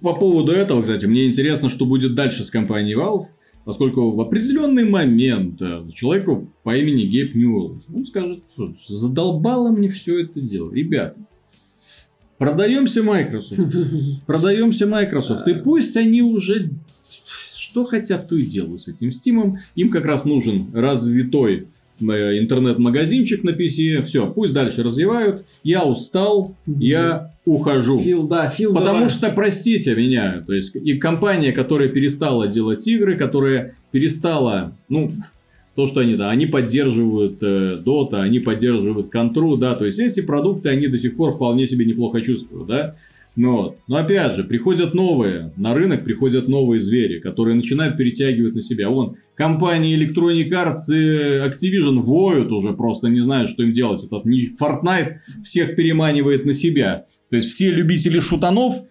по поводу этого, кстати, мне интересно, что будет дальше с компанией Valve. Поскольку в определенный момент э, человеку по имени Гейб Ньюэлл, он скажет, «Слушай, задолбало мне все это дело. Ребята, продаемся Microsoft. Продаемся Microsoft. И пусть они уже что хотят, то и делают с этим Steam. Им как раз нужен развитой интернет-магазинчик на PC. Все, пусть дальше развивают. Я устал, я ухожу.
Фил, да, Фил,
Потому
давай.
что, простите меня, то есть и компания, которая перестала делать игры, которая перестала, ну, то, что они, да, они поддерживают э, Dota, они поддерживают Контру, да, то есть эти продукты, они до сих пор вполне себе неплохо чувствуют, да. Но, вот. но опять же, приходят новые, на рынок приходят новые звери, которые начинают перетягивать на себя. Вон, компании Electronic Arts и Activision воют уже просто, не знают, что им делать. Этот Fortnite всех переманивает на себя. То есть все любители шутанов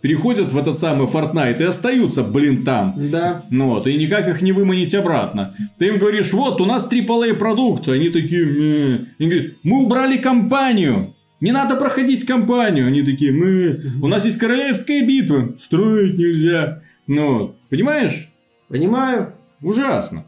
переходят в этот самый Fortnite и остаются, блин, там.
Да.
Ну вот, и никак их не выманить обратно. Ты им говоришь, вот, у нас AAA продукт. Они такие, «Мэ». Они говорят, мы убрали компанию. Не надо проходить компанию. Они такие, мы, у нас есть королевская битва. Строить нельзя. Ну, понимаешь?
Понимаю.
Ужасно.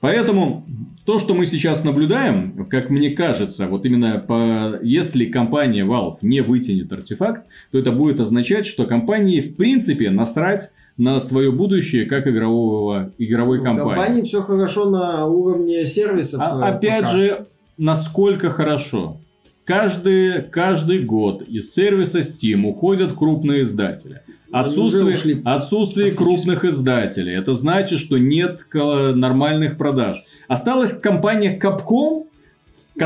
Поэтому то, что мы сейчас наблюдаем, как мне кажется, вот именно по... если компания Valve не вытянет артефакт, то это будет означать, что компании в принципе насрать на свое будущее как игрового, игровой
У
компании.
компании все хорошо на уровне сервисов.
А-
э,
опять
пока.
же, насколько хорошо. Каждый, каждый год из сервиса Steam уходят крупные издатели. Отсутствие,
ушли
отсутствие крупных издателей. Это значит, что нет нормальных продаж. Осталась компания Capcom,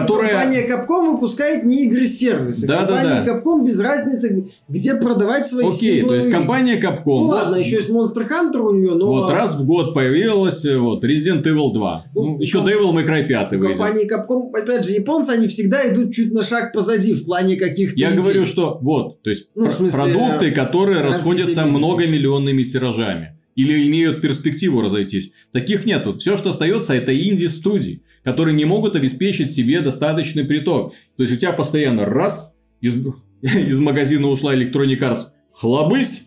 которая...
Компания Capcom выпускает не игры-сервисы.
Да, да,
Компания
да.
Capcom без разницы, где продавать свои
Окей, то есть
игры.
компания Capcom.
Ну
вот-
ладно, еще есть Monster Hunter у нее, но...
Вот раз в год появилась э, вот, Resident Evil 2.
Ну,
Ну, еще Devil May Cry 5
У
выйдет.
компании Capcom, опять же, японцы, они всегда идут чуть на шаг позади в плане каких-то
Я
идей.
говорю, что вот, то есть
Ну, смысле,
продукты, которые
развитие
расходятся многомиллионными тиражами или имеют перспективу разойтись. Таких нет. Вот все, что остается, это инди-студии, которые не могут обеспечить себе достаточный приток. То есть у тебя постоянно раз из, *laughs* из магазина ушла Electronic Arts, хлобысь,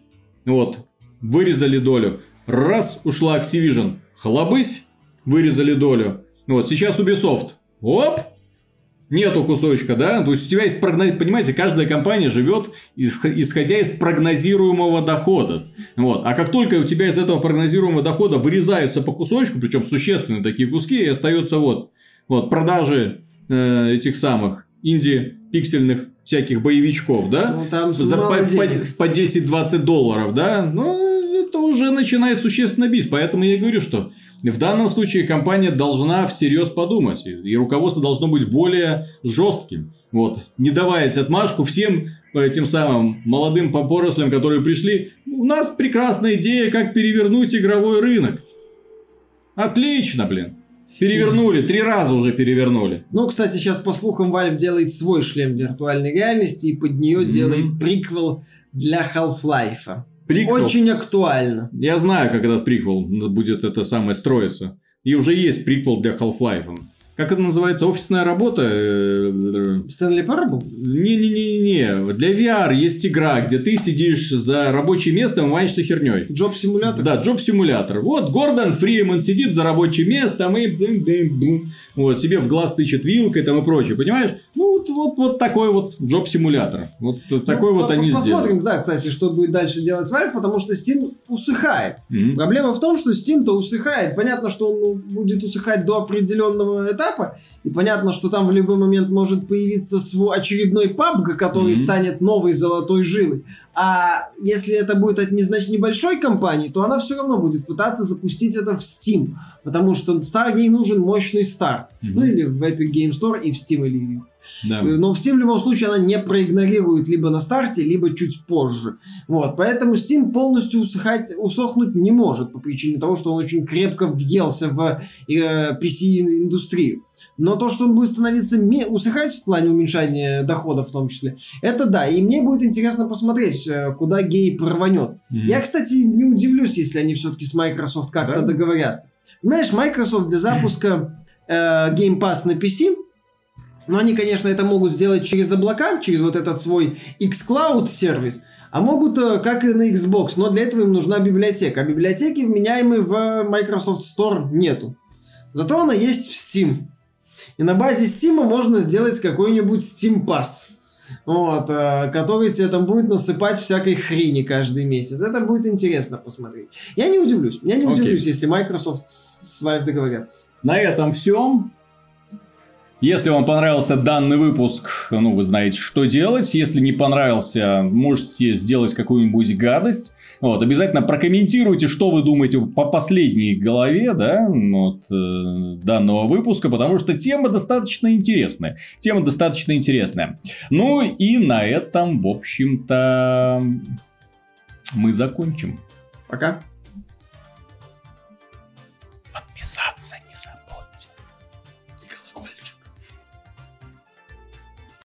вот, вырезали долю. Раз ушла Activision, хлобысь, вырезали долю. Вот, сейчас Ubisoft, оп, нету кусочка, да, то есть у тебя есть прогноз, понимаете, каждая компания живет исходя из прогнозируемого дохода, вот, а как только у тебя из этого прогнозируемого дохода вырезаются по кусочку, причем существенные такие куски, и остается вот, вот продажи э, этих самых инди-пиксельных всяких боевичков, да,
Ну, там
за по, по- по 10-20 долларов, да, ну, это уже начинает существенно бить. Поэтому я и говорю, что в данном случае компания должна всерьез подумать, и руководство должно быть более жестким. Вот, не давать отмашку всем этим самым молодым порослям, которые пришли. У нас прекрасная идея, как перевернуть игровой рынок. Отлично, блин. Перевернули, три раза уже перевернули.
Ну, кстати, сейчас по слухам Valve делает свой шлем виртуальной реальности и под нее
Мгм.
делает приквел для Half-Life.
Приквел.
Очень актуально.
Я знаю, как этот приквел будет это самое строиться. И уже есть приквел для Half-Life. Как это называется? Офисная работа? Э,
Стэнли Парабл?
Не-не-не-не. Для VR есть игра, где ты сидишь за рабочим местом и маешься херней.
Джоб-симулятор?
Да, джоб-симулятор. Вот Гордон Фриман сидит за рабочим местом и бум-бум-бум. вот себе в глаз тычет вилкой там и прочее, понимаешь? Ну вот, вот, вот такой вот джоб-симулятор. Вот такой
Ну,
вот
по-
они
Посмотрим,
сделали.
да, кстати, что будет дальше делать Valve, потому что Steam усыхает.
Мгм.
Проблема в том, что Steam-то усыхает. Понятно, что он ну, будет усыхать до определенного этапа, и понятно, что там в любой момент может появиться свой очередной PUBG, который
Мгм.
станет новой золотой жилой. А если это будет от незнач небольшой компании, то она все равно будет пытаться запустить это в Steam, потому что стар ей нужен мощный старт.
Мгм.
Ну или в Epic Game Store и в Steam или
Да.
но в Steam в любом случае она не проигнорирует либо на старте, либо чуть позже. Вот, поэтому Steam полностью усыхать, усохнуть не может по причине того, что он очень крепко въелся в э, PC-индустрию. Но то, что он будет становиться усыхать в плане уменьшания доходов в том числе, это да. И мне будет интересно посмотреть, э, куда гей рванет.
Мгм.
Я, кстати, не удивлюсь, если они все-таки с Microsoft как-то
Да?
договорятся. Понимаешь, Microsoft для запуска э, Game Pass на PC, но они, конечно, это могут сделать через облака, через вот этот свой xCloud сервис, а могут, э, как и на Xbox, но для этого им нужна библиотека. А библиотеки вменяемой в Microsoft Store нету. Зато она есть в Steam. И на базе Steam можно сделать какой-нибудь Steam Pass. Вот, э, который тебе там будет насыпать всякой хрени каждый месяц. Это будет интересно посмотреть. Я не удивлюсь. Я не
Окей.
удивлюсь, если Microsoft с с Valve договорятся.
На этом все. Если вам понравился данный выпуск, ну, вы знаете, что делать. Если не понравился, можете сделать какую-нибудь гадость. Вот, обязательно прокомментируйте, что вы думаете по последней голове, да, вот, э, данного выпуска, потому что тема достаточно интересная. Тема достаточно интересная. Ну и на этом, в общем-то, мы закончим.
Пока. Подписаться